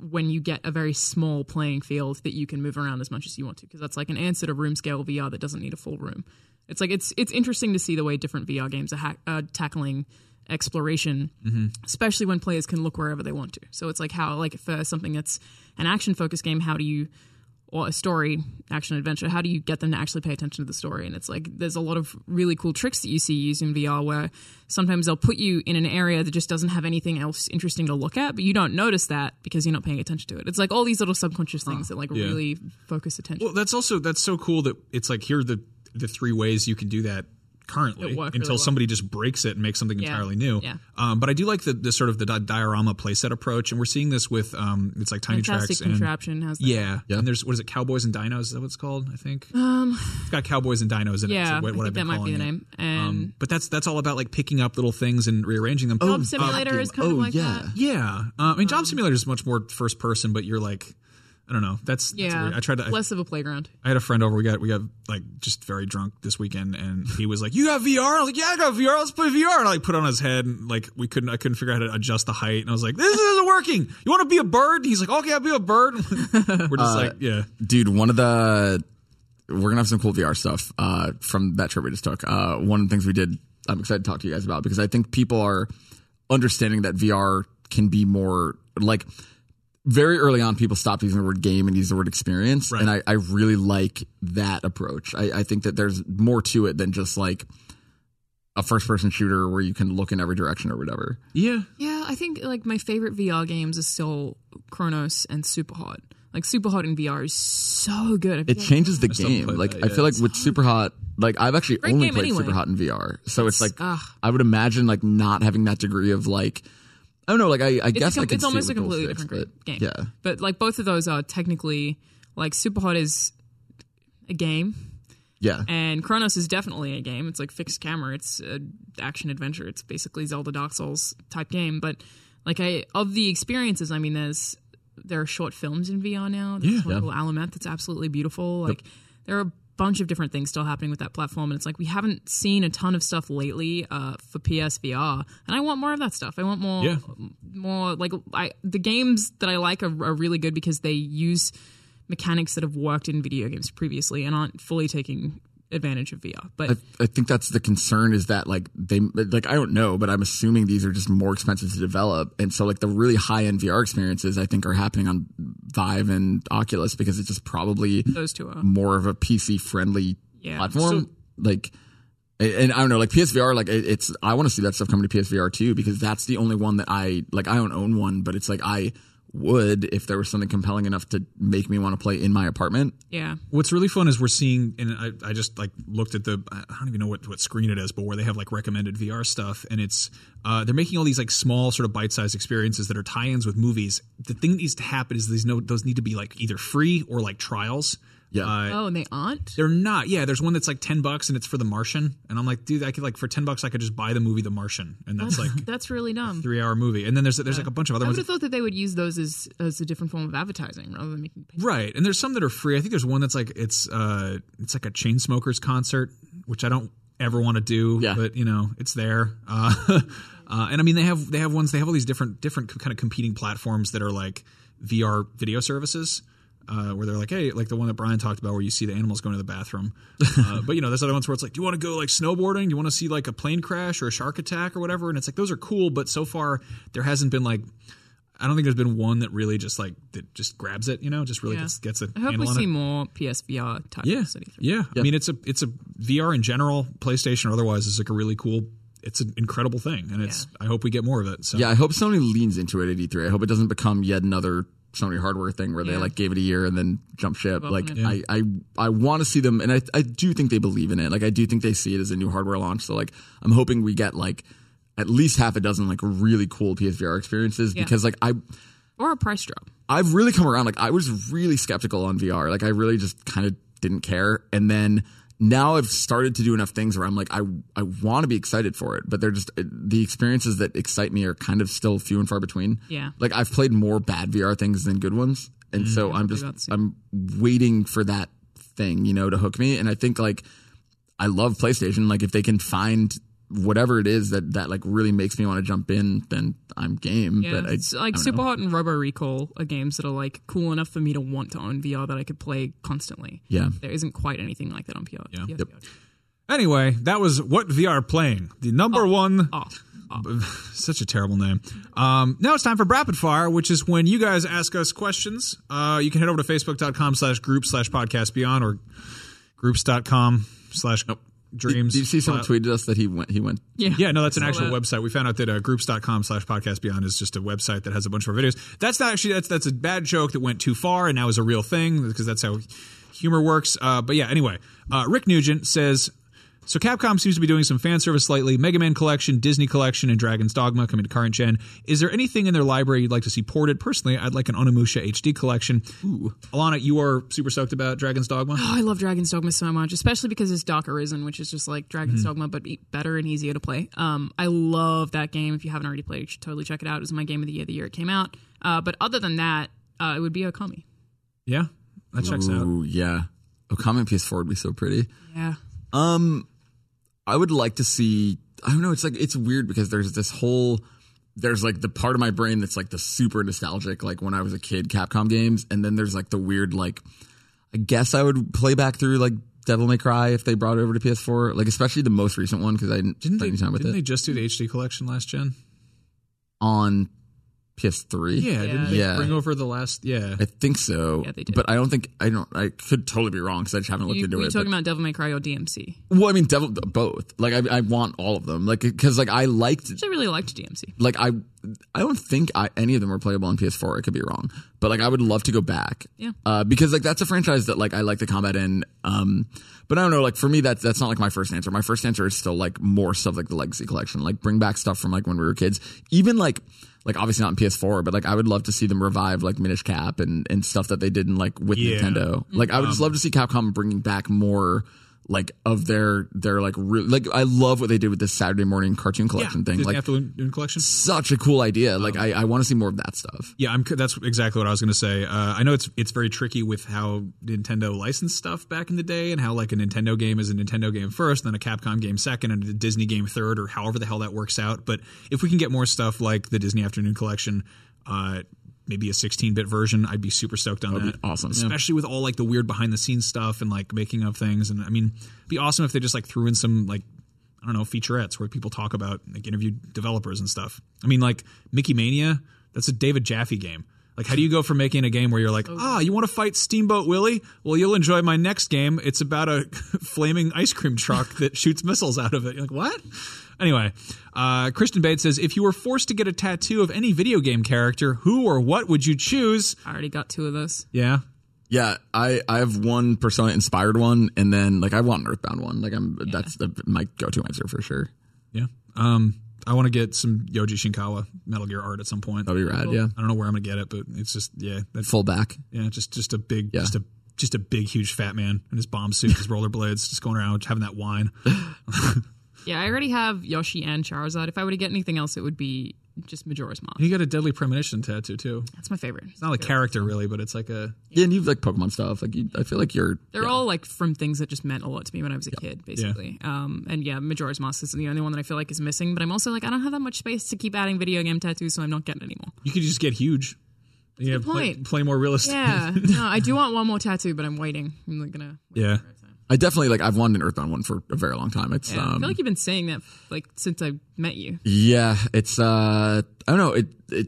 when you get a very small playing field that you can move around as much as you want to because that's like an answer to room scale VR that doesn't need a full room. It's like it's it's interesting to see the way different VR games are ha- uh, tackling exploration, mm-hmm. especially when players can look wherever they want to. So it's like how like for something that's an action focused game, how do you or a story action adventure how do you get them to actually pay attention to the story and it's like there's a lot of really cool tricks that you see used in vr where sometimes they'll put you in an area that just doesn't have anything else interesting to look at but you don't notice that because you're not paying attention to it it's like all these little subconscious things ah, that like Yeah. really focus attention Well, that's also that's so cool that it's like here are the the three ways you can do that currently It until really well. somebody just breaks it and makes something Yeah. entirely new. Yeah. Um, but I do like the, the sort of the di- diorama playset approach, and we're seeing this with um, it's like tiny fantastic tracks and contraption has that. yeah, Yeah. And there's what is it, Cowboys and Dinos? Is that what it's called? I think. Um, it's got Cowboys and Dinos in it. yeah so what, i what think I've that been might be calling the it. name and Um, but that's that's all about like picking up little things and rearranging them. job simulator is kind oh, of like yeah. that Yeah, uh, I mean, Job Simulator is much more first person, but you're like, I don't know. That's, that's yeah weird. I tried to. I- less of a playground I had a friend over. We got we got like just very drunk this weekend, and he was like, "You got VR?" I was like, "Yeah, I got VR. Let's play VR." And I like put it on his head, and like we couldn't. I couldn't figure out how to adjust the height, and I was like, "This isn't working. You want to be a bird?" And he's like, "Okay, I'll be a bird." We're just like, yeah, dude one of the we're gonna have some cool vr stuff uh from that trip we just took uh one of the things we did i'm excited to talk to you guys about because i think people are understanding that vr can be more like very early on people stopped using the word game and used the word experience Right. and I, I really like that approach I, I think that there's more to it than just like a first person shooter where you can look in every direction or whatever yeah. Yeah, I think like my favorite VR games is still Chronos and Superhot. Like Superhot in VR is so good. It like- changes the still game. Like that I yet. feel like with Super Hot, like I've actually Great only played anyway. Super Hot in VR, so it's like ugh. I would imagine like not having that degree of like I don't know, like I, I guess com- I it's almost a it with dual completely sticks, different but game. Yeah, But like both of those are technically like Superhot is a game yeah, and Chronos is definitely a game. It's like fixed camera. It's an action adventure. It's basically Zelda Dark Souls type game. But like I of the experiences, I mean, there's there are short films in VR now. There's Yeah. one called Allumette that's absolutely beautiful. Like there are bunch of different things still happening with that platform, and it's like we haven't seen a ton of stuff lately uh, for PSVR, and I want more of that stuff. I want more, Yeah. more like I the games that I like are, are really good because they use mechanics that have worked in video games previously and aren't fully taking advantage of VR. But I, I think that's the concern is that like they like I don't know, but I'm assuming these are just more expensive to develop, and so like the really high end VR experiences I think are happening on Vive and Oculus because it's just probably those two are more of a PC friendly Yeah. platform. like, and and I don't know, like PSVR, like it's I want to see that stuff coming to PSVR too because that's the only one that I like. I don't own one, but it's like I would if there was something compelling enough to make me want to play in my apartment. yeah. What's really fun is we're seeing, and I, I just like looked at the, I don't even know what, what screen it is, but where they have like recommended VR stuff, and it's uh, they're making all these like small sort of bite-sized experiences that are tie-ins with movies. The thing that needs to happen is these no those need to be like either free or like trials. Yeah. Uh, Oh, and they aren't. they're not. Yeah, there's one that's like ten bucks and it's for The Martian, and I'm like, dude, I could like for ten bucks I could just buy the movie The Martian, and that's like That's really dumb. three-hour movie. And then there's there's like a bunch of other ones. I ones. would have thought that they would use those as as a different form of advertising rather than making. Pay. Right, and there's some that are free. I think there's one that's like it's uh it's like a Chainsmokers concert, which I don't ever want to do, Yeah. but you know it's there. Uh, uh, and I mean they have they have ones they have all these different different kind of competing platforms that are like VR video services. Uh, where they're like, hey, like the one that Brian talked about, where you see the animals going to the bathroom. Uh, but you know, there's other ones where it's like, do you want to go like snowboarding? Do you want to see like a plane crash or a shark attack or whatever? And it's like those are cool, but so far there hasn't been like, I don't think there's been one that really just like that just grabs it. You know, just really Yeah. gets gets a I hope we on see it. more PSVR type. Yeah, at E3. yeah. I mean, it's a it's a VR in general, PlayStation or otherwise, is like a really cool. It's an incredible thing, and it's. I hope we get more of it. So Yeah, I hope Sony leans into it at E3. I hope it doesn't become yet another Sony hardware thing where they like gave it a year and then jump ship. Up Like it. I, I, I want to see them, and I, I do think they believe in it. Like I do think they see it as a new hardware launch. So like I'm hoping we get like at least half a dozen like really cool PSVR experiences Yeah. because like I. Or a price drop. I've really come around. Like I was really skeptical on VR. Like I really just kind of didn't care. And then now I've started to do enough things where I'm like, I I want to be excited for it, but they're just the experiences that excite me are kind of still few and far between. Yeah. Like I've played more bad VR things than good ones, and so mm. I'm just about the same. I'm waiting for that thing, you know, to hook me. And I think like I love PlayStation. Like if they can find whatever it is that that like really makes me want to jump in, then I'm game. Yeah, but I, it's like I don't know. Superhot and Robo Recall are games that are like cool enough for me to want to own VR that I could play constantly. Yeah. There isn't quite anything like that on PR. Yeah. PSVR. Yep. Anyway, that was what VR playing. The number one. Oh, Such a terrible name. Um, now it's time for Rapid Fire, which is when you guys ask us questions. Uh, you can head over to facebook.com slash group slash podcast beyond or groups.com slash dreams. Did you see someone Uh, tweeted us that he went? He went. yeah. Yeah, no, that's an actual that. website. We found out that uh, groups.com slash podcast beyond is just a website that has a bunch of our videos. That's not actually, that's, that's a bad joke that went too far and now is a real thing because that's how humor works. Uh, but yeah, anyway, uh, Rick Nugent says, so Capcom seems to be doing some fan service lately. Mega Man Collection, Disney Collection, and Dragon's Dogma coming to current gen. Is there anything in their library you'd like to see ported? Personally, I'd like an Onimusha HD collection. Ooh. Alanah, you are super stoked about Dragon's Dogma? Oh, I love Dragon's Dogma so much, especially because it's Dark Arisen, which is just like Dragon's Mm-hmm. Dogma, but e- better and easier to play. Um, I love that game. If you haven't already played it, you should totally check it out. It was my game of the year the year it came out. Uh, but other than that, uh, it would be Okami. Yeah, that checks out. Yeah. Okami on PS4 would be so pretty. Yeah. Um, I would like to see. I don't know. It's like it's weird because there's this whole. There's like the part of my brain that's like the super nostalgic, like when I was a kid, Capcom games, and then there's like the weird, like I guess I would play back through like Devil May Cry if they brought it over to PS4, like especially the most recent one because I didn't, Didn't spend they, any time with it. didn't they just do the HD collection last gen? on PS3. Yeah, didn't they Yeah. bring over the last? Yeah, I think so. Yeah, they did. But I don't think I don't. I could totally be wrong because I just haven't looked You, into were you it. talking but- about Devil May Cry or DMC? well, I mean, Devil both. Like I, I want all of them. Like because like I liked I really liked DMC. like I I don't think I, any of them were playable on PS4. I could be wrong, but like I would love to go back. Yeah. Uh, because like that's a franchise that like I like the combat in. Um, but I don't know. Like for me, that's that's not like my first answer. My first answer is still like more stuff like the Legacy Collection. Like bring back stuff from like when we were kids. Even like like obviously not in PS4, but like I would love to see them revive like Minish Cap and and stuff that they did in like with Yeah. Nintendo. Like I would just um, love to see Capcom bringing back more like of their their like re- like I love what they did with this Saturday morning cartoon collection thing. Disney Like Afternoon collection. such a cool idea. Like I, I want to see more of that stuff. Yeah, I'm. That's exactly what I was going to say. Uh, I know it's it's very tricky with how Nintendo licensed stuff back in the day, and how like a Nintendo game is a Nintendo game first, then a Capcom game second, and a Disney game third, or however the hell that works out. But if we can get more stuff like the Disney Afternoon Collection, uh, maybe a 16-bit version, I'd be super stoked on That'd that. be awesome, yeah. especially with all like the weird behind the scenes stuff and like making of things. And I mean, it'd be awesome if they just like threw in some like I don't know, featurettes where people talk about like interview developers and stuff. I mean, like Mickey Mania, that's a David Jaffe game. Like, how do you go from making a game where you're like, ah, you want to fight Steamboat Willie? Well, you'll enjoy my next game. It's about a flaming ice cream truck that shoots missiles out of it. You're like, what? Anyway, uh, Christian Bates says, if you were forced to get a tattoo of any video game character, who or what would you choose? I already got two of those. Yeah. Yeah, I, I have one Persona inspired one, and then like I want an Earthbound one. Like I'm that's the, my go to answer for sure. Yeah. Um, I want to get some Yoji Shinkawa Metal Gear art at some point. That'd be rad. Yeah, I don't know where I'm gonna get it, but it's just yeah, that's full back. yeah, just just a big, Yeah. just a just a big, huge fat man in his bomb suit, his rollerblades, just going around having that wine. Yeah, I already have Yoshi and Charizard. If I were to get anything else, it would be just Majora's Mask. You got a deadly premonition tattoo too. That's my favorite. It's not a character really, but it's like a Yeah, and you've like Pokemon stuff. Like you, I feel like you're. They're yeah. all like from things that just meant a lot to me when I was a kid, basically. Um, and yeah, Majora's Mask is the only one that I feel like is missing. But I'm also like, I don't have that much space to keep adding video game tattoos, so I'm not getting anymore. you could just get huge. Yeah, good play, point. play more realistic. Yeah, no, I do want one more tattoo, but I'm waiting. I'm like gonna. yeah. I definitely like. I've wanted an Earthbound one for a very long time. It's Yeah, I um, feel like you've been saying that like since I met you. yeah, it's uh, I don't know. It it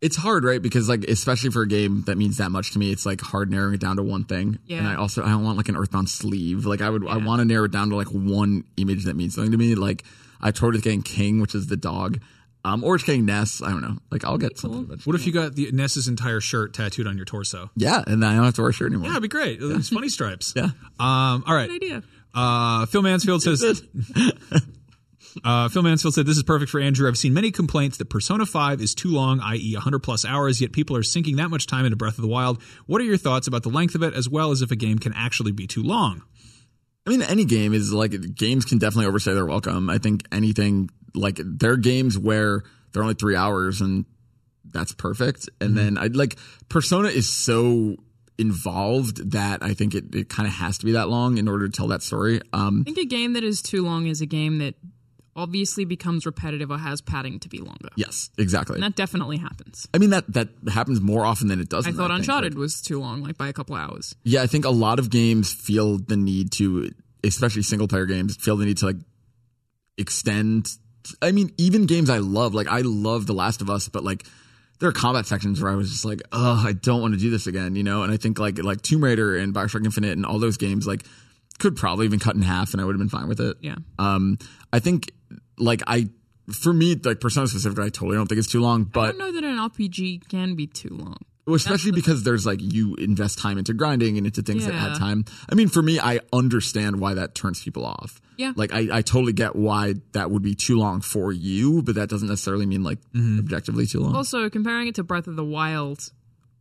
it's hard, right? Because like, especially for a game that means that much to me, it's like hard narrowing it down to one thing. Yeah. And I also I don't want like an Earthbound sleeve. Like I would I want to narrow it down to like one image that means something to me. Like I with getting King, which is the dog, um, or just getting Ness. I don't know. Like I'll get something. eventually. What if you got the Ness's entire shirt tattooed on your torso? Yeah, and then I don't have to wear a shirt anymore. Yeah, it'd be great. It's funny stripes. Yeah. Um. All right. Good idea. Uh, Phil Mansfield says. Uh, Phil Mansfield said, This is perfect for Andrew. I've seen many complaints that Persona 5 is too long, i.e., 100 plus hours, yet people are sinking that much time into Breath of the Wild. What are your thoughts about the length of it, as well as if a game can actually be too long? I mean, any game is like games can definitely overstay their welcome. I think anything like there are games where they're only three hours and that's perfect. And then I like Persona is so involved that I think it, it kind of has to be that long in order to tell that story. Um, I think a game that is too long is a game that obviously becomes repetitive or has padding to be longer. yes, exactly. And that definitely happens. I mean that that happens more often than it doesn't. I thought think. Uncharted Like, was too long, like by a couple hours. yeah, I think a lot of games feel the need to, especially single player games, feel the need to like extend. I mean, even games I love, like I love The Last of Us, but like there are combat sections where I was just like, oh, I don't want to do this again, you know. And I think like like Tomb Raider and Bioshock Infinite and all those games like could probably even cut in half, and I would have been fine with it. Yeah. Um, I think like I, for me, like Persona specifically, I totally don't think it's too long, but I don't know that an RPG can be too long. well, especially because there's like you invest time into grinding and into things that add time. I mean, for me, I understand why that turns people off. Yeah. Like I, I totally get why that would be too long for you, but that doesn't necessarily mean like mm-hmm. objectively too long. Also, comparing it to Breath of the Wild,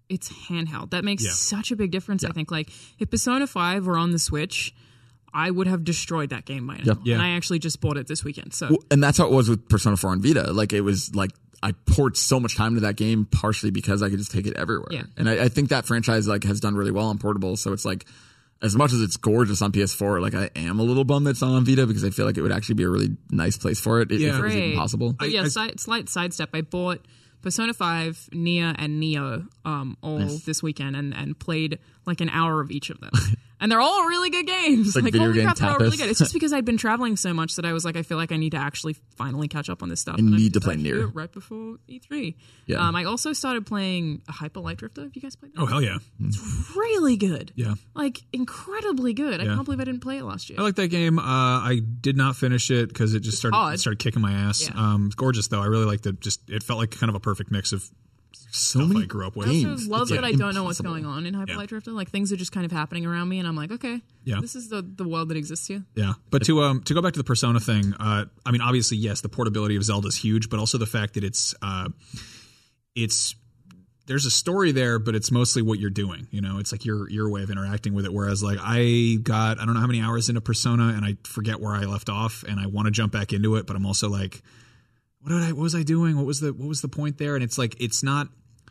it's handheld. That makes Yeah. such a big difference, I think. Like, if Persona 5 were on the Switch, I would have destroyed that game by now. Yep. Yeah. And I actually just bought it this weekend. So, Well, and that's how it was with Persona 4 on Vita. Like it was like I poured so much time into that game partially because I could just take it everywhere. Yeah. And I, I think that franchise like has done really well on portable. So it's like as much as it's gorgeous on PS4, like I am a little bummed that it's not on Vita because I feel like it would actually be a really nice place for it if Yeah. it was even possible. But yeah, side, slight sidestep. I bought Persona 5, NieR, and Nioh um, all this weekend and, and played like an hour of each of them. and they're all really good games. like video holy game crap, they're all really good. It's just because I'd been traveling so much that I was like, I feel like I need to actually finally catch up on this stuff. I and I need to play NieR right before E3. Yeah. Um, I also started playing Hyper Light Drifter. Have you guys played that? Oh, hell yeah. It's really good. Yeah. Like incredibly good. I can't believe I didn't play it last year. I like that game. Uh, I did not finish it because it just started hard. it started kicking my ass. Yeah. Um, it's gorgeous though. I really liked it. Just it felt like kind of a perfect mix of so many I grew up with. I also love It's, that like, I don't know what's going on in Hyper Yeah. Light Drifter. Like things are just kind of happening around me, and I'm like, okay, Yeah. this is the the world that exists here. Yeah, but to um to go back to the Persona thing, uh, I mean, obviously, yes, the portability of Zelda is huge, but also the fact that it's uh, it's there's a story there, but it's mostly what you're doing. You know, it's like your your way of interacting with it. Whereas like I got I don't know how many hours into Persona, and I forget where I left off, and I want to jump back into it, but I'm also like, what did I what was I doing? What was the what was the point there? And it's like it's not.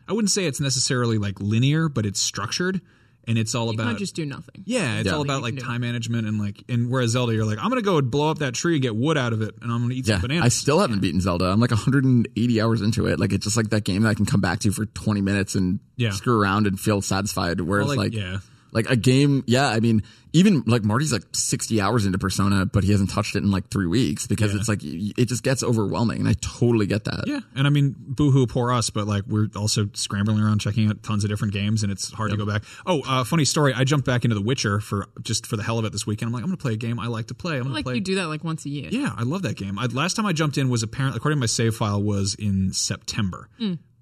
I wouldn't say it's necessarily like linear, but it's structured, and it's all You about can't just do nothing. yeah, it's Yeah. all about like time management and like and whereas Zelda, you're like I'm gonna go and blow up that tree and get wood out of it, and I'm gonna eat Yeah, some bananas. I still haven't beaten Zelda. I'm like 180 hours into it. Like it's just like that game that I can come back to for 20 minutes and Yeah. screw around and feel satisfied. Whereas Well, like, like, yeah. Like a game, yeah. I mean, even like Marty's like 60 hours into Persona, but he hasn't touched it in like three weeks because Yeah. it's like it just gets overwhelming, and I totally get that. Yeah, and I mean, boohoo, poor us, but like we're also scrambling around checking out tons of different games, and it's hard to go back. Oh, uh, funny story! I jumped back into The Witcher for just for the hell of it this weekend. I'm like, I'm gonna play a game I like to play. I'm gonna Like play. you do that like once a year. Yeah, I love that game. I, last time I jumped in was apparently, according to my save file, was in September.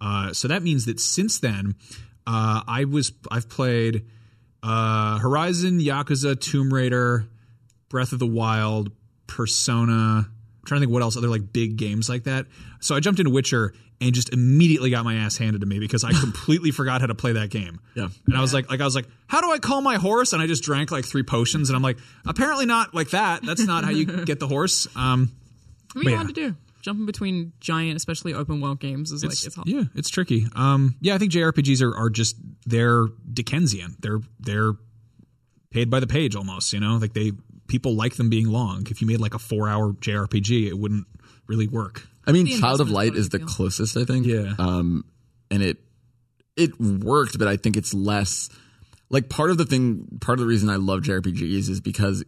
Uh, so that means that since then, uh, I was I've played uh, Horizon, Yakuza, Tomb Raider, Breath of the Wild, Persona. I'm trying to think what else other like big games like that. So I jumped into Witcher and just immediately got my ass handed to me because I completely forgot how to play that game. Yeah. And I was like, like I was like, how do I call my horse? And I just drank like three potions, and I'm like, apparently not like that. That's not how you get the horse. Um, What are But you yeah. allowed to do? Jumping between giant, especially open world games is like it's, it's hard. yeah, it's tricky. Um, yeah, I think JRPGs are, are just they're Dickensian. They're they're paid by the page almost. You know, like they people like them being long. If you made like a four hour JRPG, it wouldn't really work. I mean, Child of Light is the feel. closest, I think. Yeah. Um, and it it worked, but I think it's less like part of the thing. Part of the reason I love JRPGs is because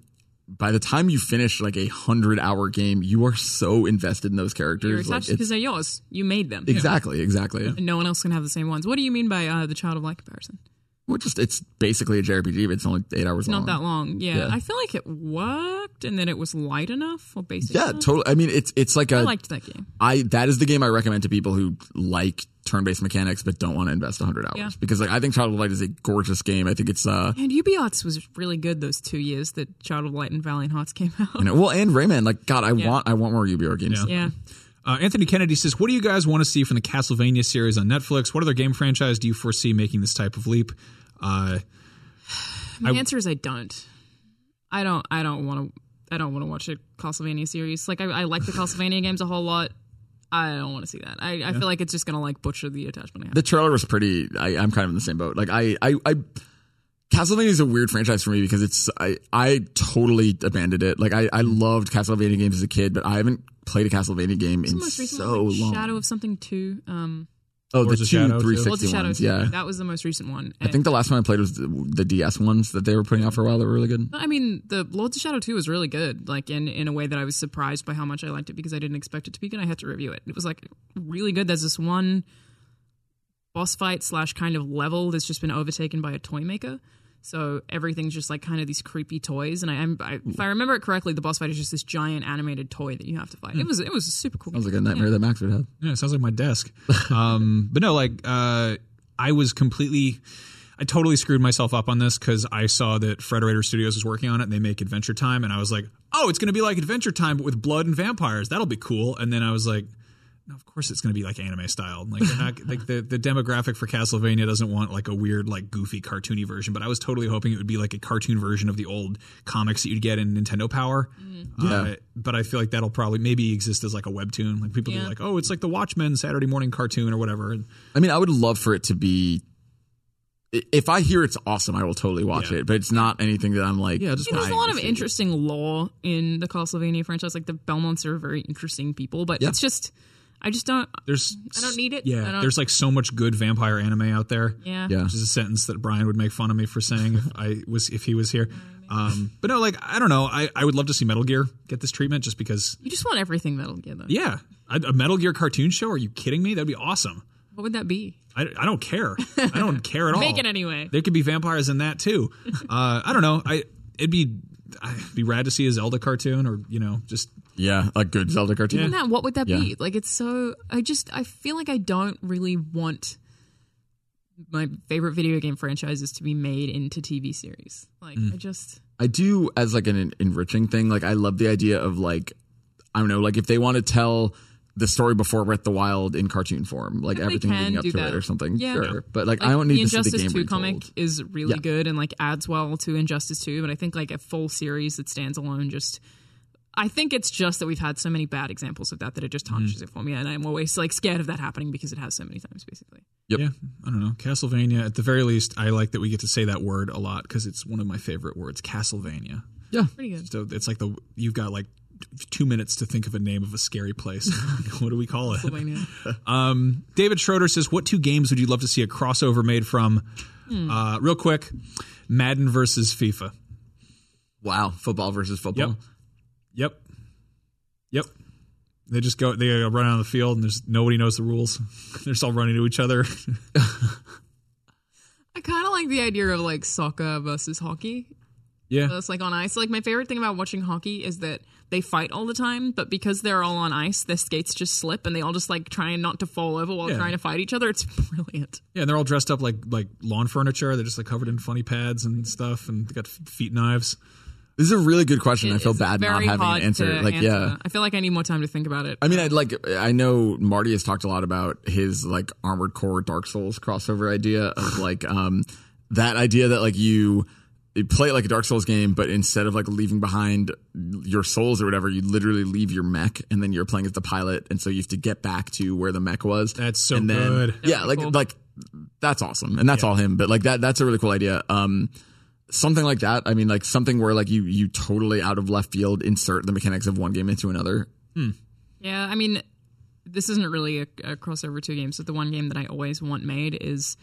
by the time you finish like a hundred hour game, you are so invested in those characters. You're like, attached because they're yours. You made them. exactly, exactly. And no one else can have the same ones. What do you mean by uh, the Child of Light comparison? Well, just it's basically a JRPG, but it's only eight hours It's long. not that long. Yeah. Yeah. I feel like it worked and then it was light enough or basic Yeah, enough. totally. I mean, it's it's like a I liked that game. I that is the game I recommend to people who like turn-based mechanics but don't want to invest 100 hours Yeah. because like I think Child of Light is a gorgeous game. I think it's uh And UbiArts was really good those two years that Child of Light and Valiant Hearts came out. you know, well and Rayman like god I Yeah. want I want more UBR games. yeah. Uh, Anthony Kennedy says, "What do you guys want to see from the Castlevania series on Netflix? What other game franchise do you foresee making this type of leap?" Uh, My answer is I don't. I don't. I don't want to. I don't want to watch a Castlevania series. Like I, I like the Castlevania games a whole lot. I don't want to see that. I, I feel like it's just gonna like butcher the attachment I have. The trailer was pretty I I'm kind of in the same boat. Like I I I Castlevania is a weird franchise for me because it's I I totally abandoned it. Like I I loved Castlevania games as a kid, but I haven't played a Castlevania game What's in so? Like long. Shadow of something two. Um, oh, the two Shadow, 360 Lords ones. 2. Yeah. that was the most recent one. I think the last one I played was the, the DS ones that they were putting out for a while that were really good. I mean, the Lords of Shadow 2 was really good, like in, in a way that I was surprised by how much I liked it because I didn't expect it to be good. I had to review it. It was like really good. There's this one boss fight slash kind of level that's just been overtaken by a toy maker. So everything's just like kind of these creepy toys. And I, am I if I remember it correctly, the boss fight is just this giant animated toy that you have to fight. It was it was a super cool. Sounds like a nightmare that Max would have. Yeah, it sounds like my desk. um, but no, like uh, I was completely, I totally screwed myself up on this because I saw that Frederator Studios was working on it and they make Adventure Time, and I was like, oh, it's going to be like Adventure Time but with blood and vampires. That'll be cool. And then I was like. No, of course it's going to be like anime style. Like, they're not, like the, the demographic for Castlevania doesn't want like a weird, like goofy, cartoony version. But I was totally hoping it would be like a cartoon version of the old comics that you'd get in Nintendo Power. Yeah. Uh, but I feel like that'll probably maybe exist as like a webtoon. Like people Yeah. be like, oh, it's like the Watchmen Saturday morning cartoon or whatever. I mean, I would love for it to be. If I hear it's awesome, I will totally watch Yeah. it. But it's not anything that I'm like. Yeah, just Yeah, there's a lot of see. interesting lore in the Castlevania franchise. Like the Belmonts are very interesting people, but Yeah. it's just I just don't. there's I don't need it. I Yeah, don't- there's like so much good vampire anime out there. Yeah. Yeah. Which is a sentence that Brian would make fun of me for saying if I was if he was here. Um, but no, like I don't know. I, I would love to see Metal Gear get this treatment just because. You just want everything Metal Gear, though. Yeah, a, a Metal Gear cartoon show? Are you kidding me? That'd be awesome. What would that be? I, I don't care. I don't care at all. Make it anyway. There could be vampires in that too. Uh, I don't know. I it'd be I'd be rad to see a Zelda cartoon or you know just Yeah, a good Zelda cartoon. Even that, what would that be? Like, it's so. I just, I feel like I don't really want my favorite video game franchises to be made into TV series. Like, Mm. I just. I do as like an en- enriching thing. Like I love the idea of like I don't know, like if they want to tell the story before Breath of the Wild in cartoon form, like everything leading up to that. it or something. Yeah. Sure, but like, Like, I don't need the to see the Injustice game 2 retold. comic is really Yeah. good and like adds well to Injustice 2, but I think like a full series that stands alone just I think it's just that we've had so many bad examples of that that it just tarnishes it for me, and I'm always like scared of that happening because it has so many times, basically. Yep. Yeah, I don't know. Castlevania. At the very least, I like that we get to say that word a lot because it's one of my favorite words. Castlevania. Yeah, Pretty good. So it's like the you've got like two minutes to think of a name of a scary place. what do we call it? Pennsylvania. Um, David Schroeder says, "What two games would you love to see a crossover made from?" Hmm. Uh, real quick, Madden versus FIFA. Wow, football versus football. Yep. Yep. Yep. They just go. They uh, run on the field, and there's nobody knows the rules. They're just all running to each other. I kind of like the idea of like soccer versus hockey. yeah. That's like on ice. Like my favorite thing about watching hockey is that they fight all the time, but because they're all on ice, their skates just slip and they all just like trying not to fall over while Yeah. trying to fight each other. It's brilliant. Yeah, and they're all dressed up like like lawn furniture. They're just like covered in funny pads and stuff, and they got feet knives. This is a really good question. I feel It's bad not having hard an answer. Like, answer. yeah. I feel like I need more time to think about it. I mean, I'd like. I know Marty has talked a lot about his like Armored Core Dark Souls crossover idea of like um that idea that like you, you play it like a Dark Souls game, but instead of like leaving behind your souls or whatever, you literally leave your mech, and then you're playing as the pilot, and so you have to get back to where the mech was. That's so and then, good. Yeah, That'd like cool. like that's awesome, and that's all him. But like that, that's a really cool idea. Um, something like that. I mean, like something where like you you totally out of left field insert the mechanics of one game into another. Hmm. Yeah, I mean, this isn't really a, a crossover two games, but the one game that I always want made is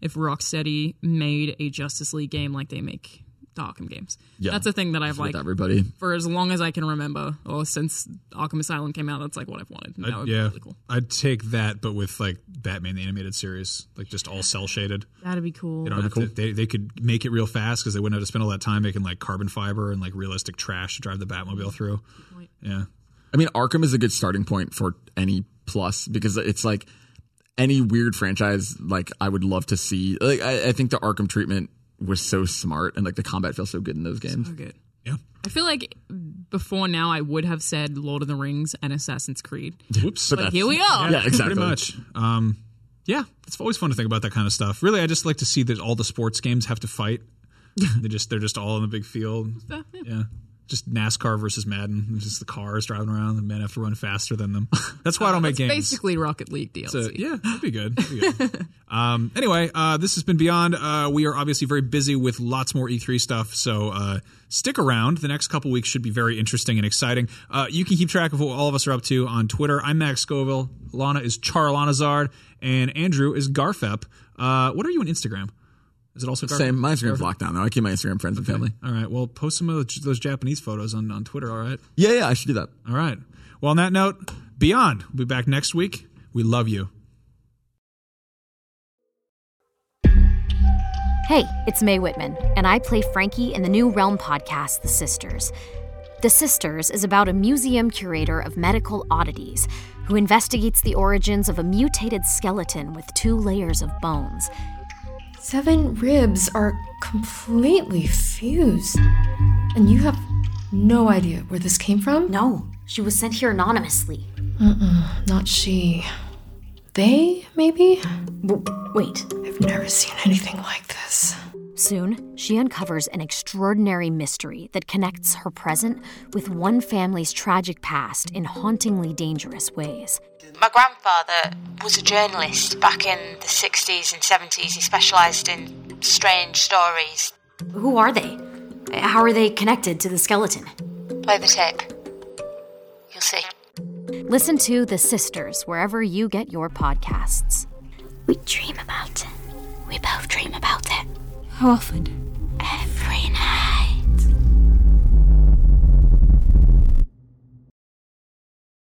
if Rocksteady made a Justice League game like they make the Arkham games. Yeah. That's a thing that I've with like everybody. for as long as I can remember, or since Arkham Asylum came out. That's like what I've wanted. And that would yeah, be really cool. I'd take that, but with like Batman the animated series, like just all cell shaded. That'd be cool. They don't have to, they they could make it real fast because they wouldn't have to spend all that time making like carbon fiber and like realistic trash to drive the Batmobile through. Yeah, I mean, Arkham is a good starting point for any plus because it's like any weird franchise. Like I would love to see. Like I, I think the Arkham treatment was so smart, and like the combat feels so good in those games. So good. yeah. I feel like before now I would have said Lord of the Rings and Assassin's Creed. Whoops. But But here we are. Yeah, exactly. Pretty much. Um, yeah, it's always fun to think about that kind of stuff. Really, I just like to see that all the sports games have to fight. they just they're just all in the big field. Yeah. Yeah. Just NASCAR versus Madden. It's just the cars driving around. The men have to run faster than them. That's why I don't make games. Basically, Rocket League DLC. So, yeah, that'd be good. That'd be good. um, anyway, uh, this has been Beyond. Uh, we are obviously very busy with lots more E3 stuff, so uh, stick around. The next couple weeks should be very interesting and exciting. Uh, you can keep track of what all of us are up to on Twitter. I'm Max Scoville. Lana is Charalanahzard, and Andrew is Garfep. Uh, what are you on Instagram? Is it also Garfep? Same. My Instagram's locked down though. I keep my Instagram friends and family. All right. Well, post some of those- those Japanese photos on, on Twitter. All right. Yeah, yeah. I should do that. All right. Well, on that note, Beyond. We'll be back next week. We love you. Hey, it's Mae Whitman, and I play Frankie in the new Realm podcast, The Sisters. The Sisters is about a museum curator of medical oddities who investigates the origins of a mutated skeleton with two layers of bones. Seven ribs are completely fused. And you have no idea where this came from? No, she was sent here anonymously. Not she. They, maybe? W- wait. I've never seen anything like this. Soon, she uncovers an extraordinary mystery that connects her present with one family's tragic past in hauntingly dangerous ways. My grandfather was a journalist back in the 60s and 70s. He specialised in strange stories. Who are they? How are they connected to the skeleton? Play the tape. You'll see. Listen to The Sisters wherever you get your podcasts. We dream about it. We both dream about it. How often?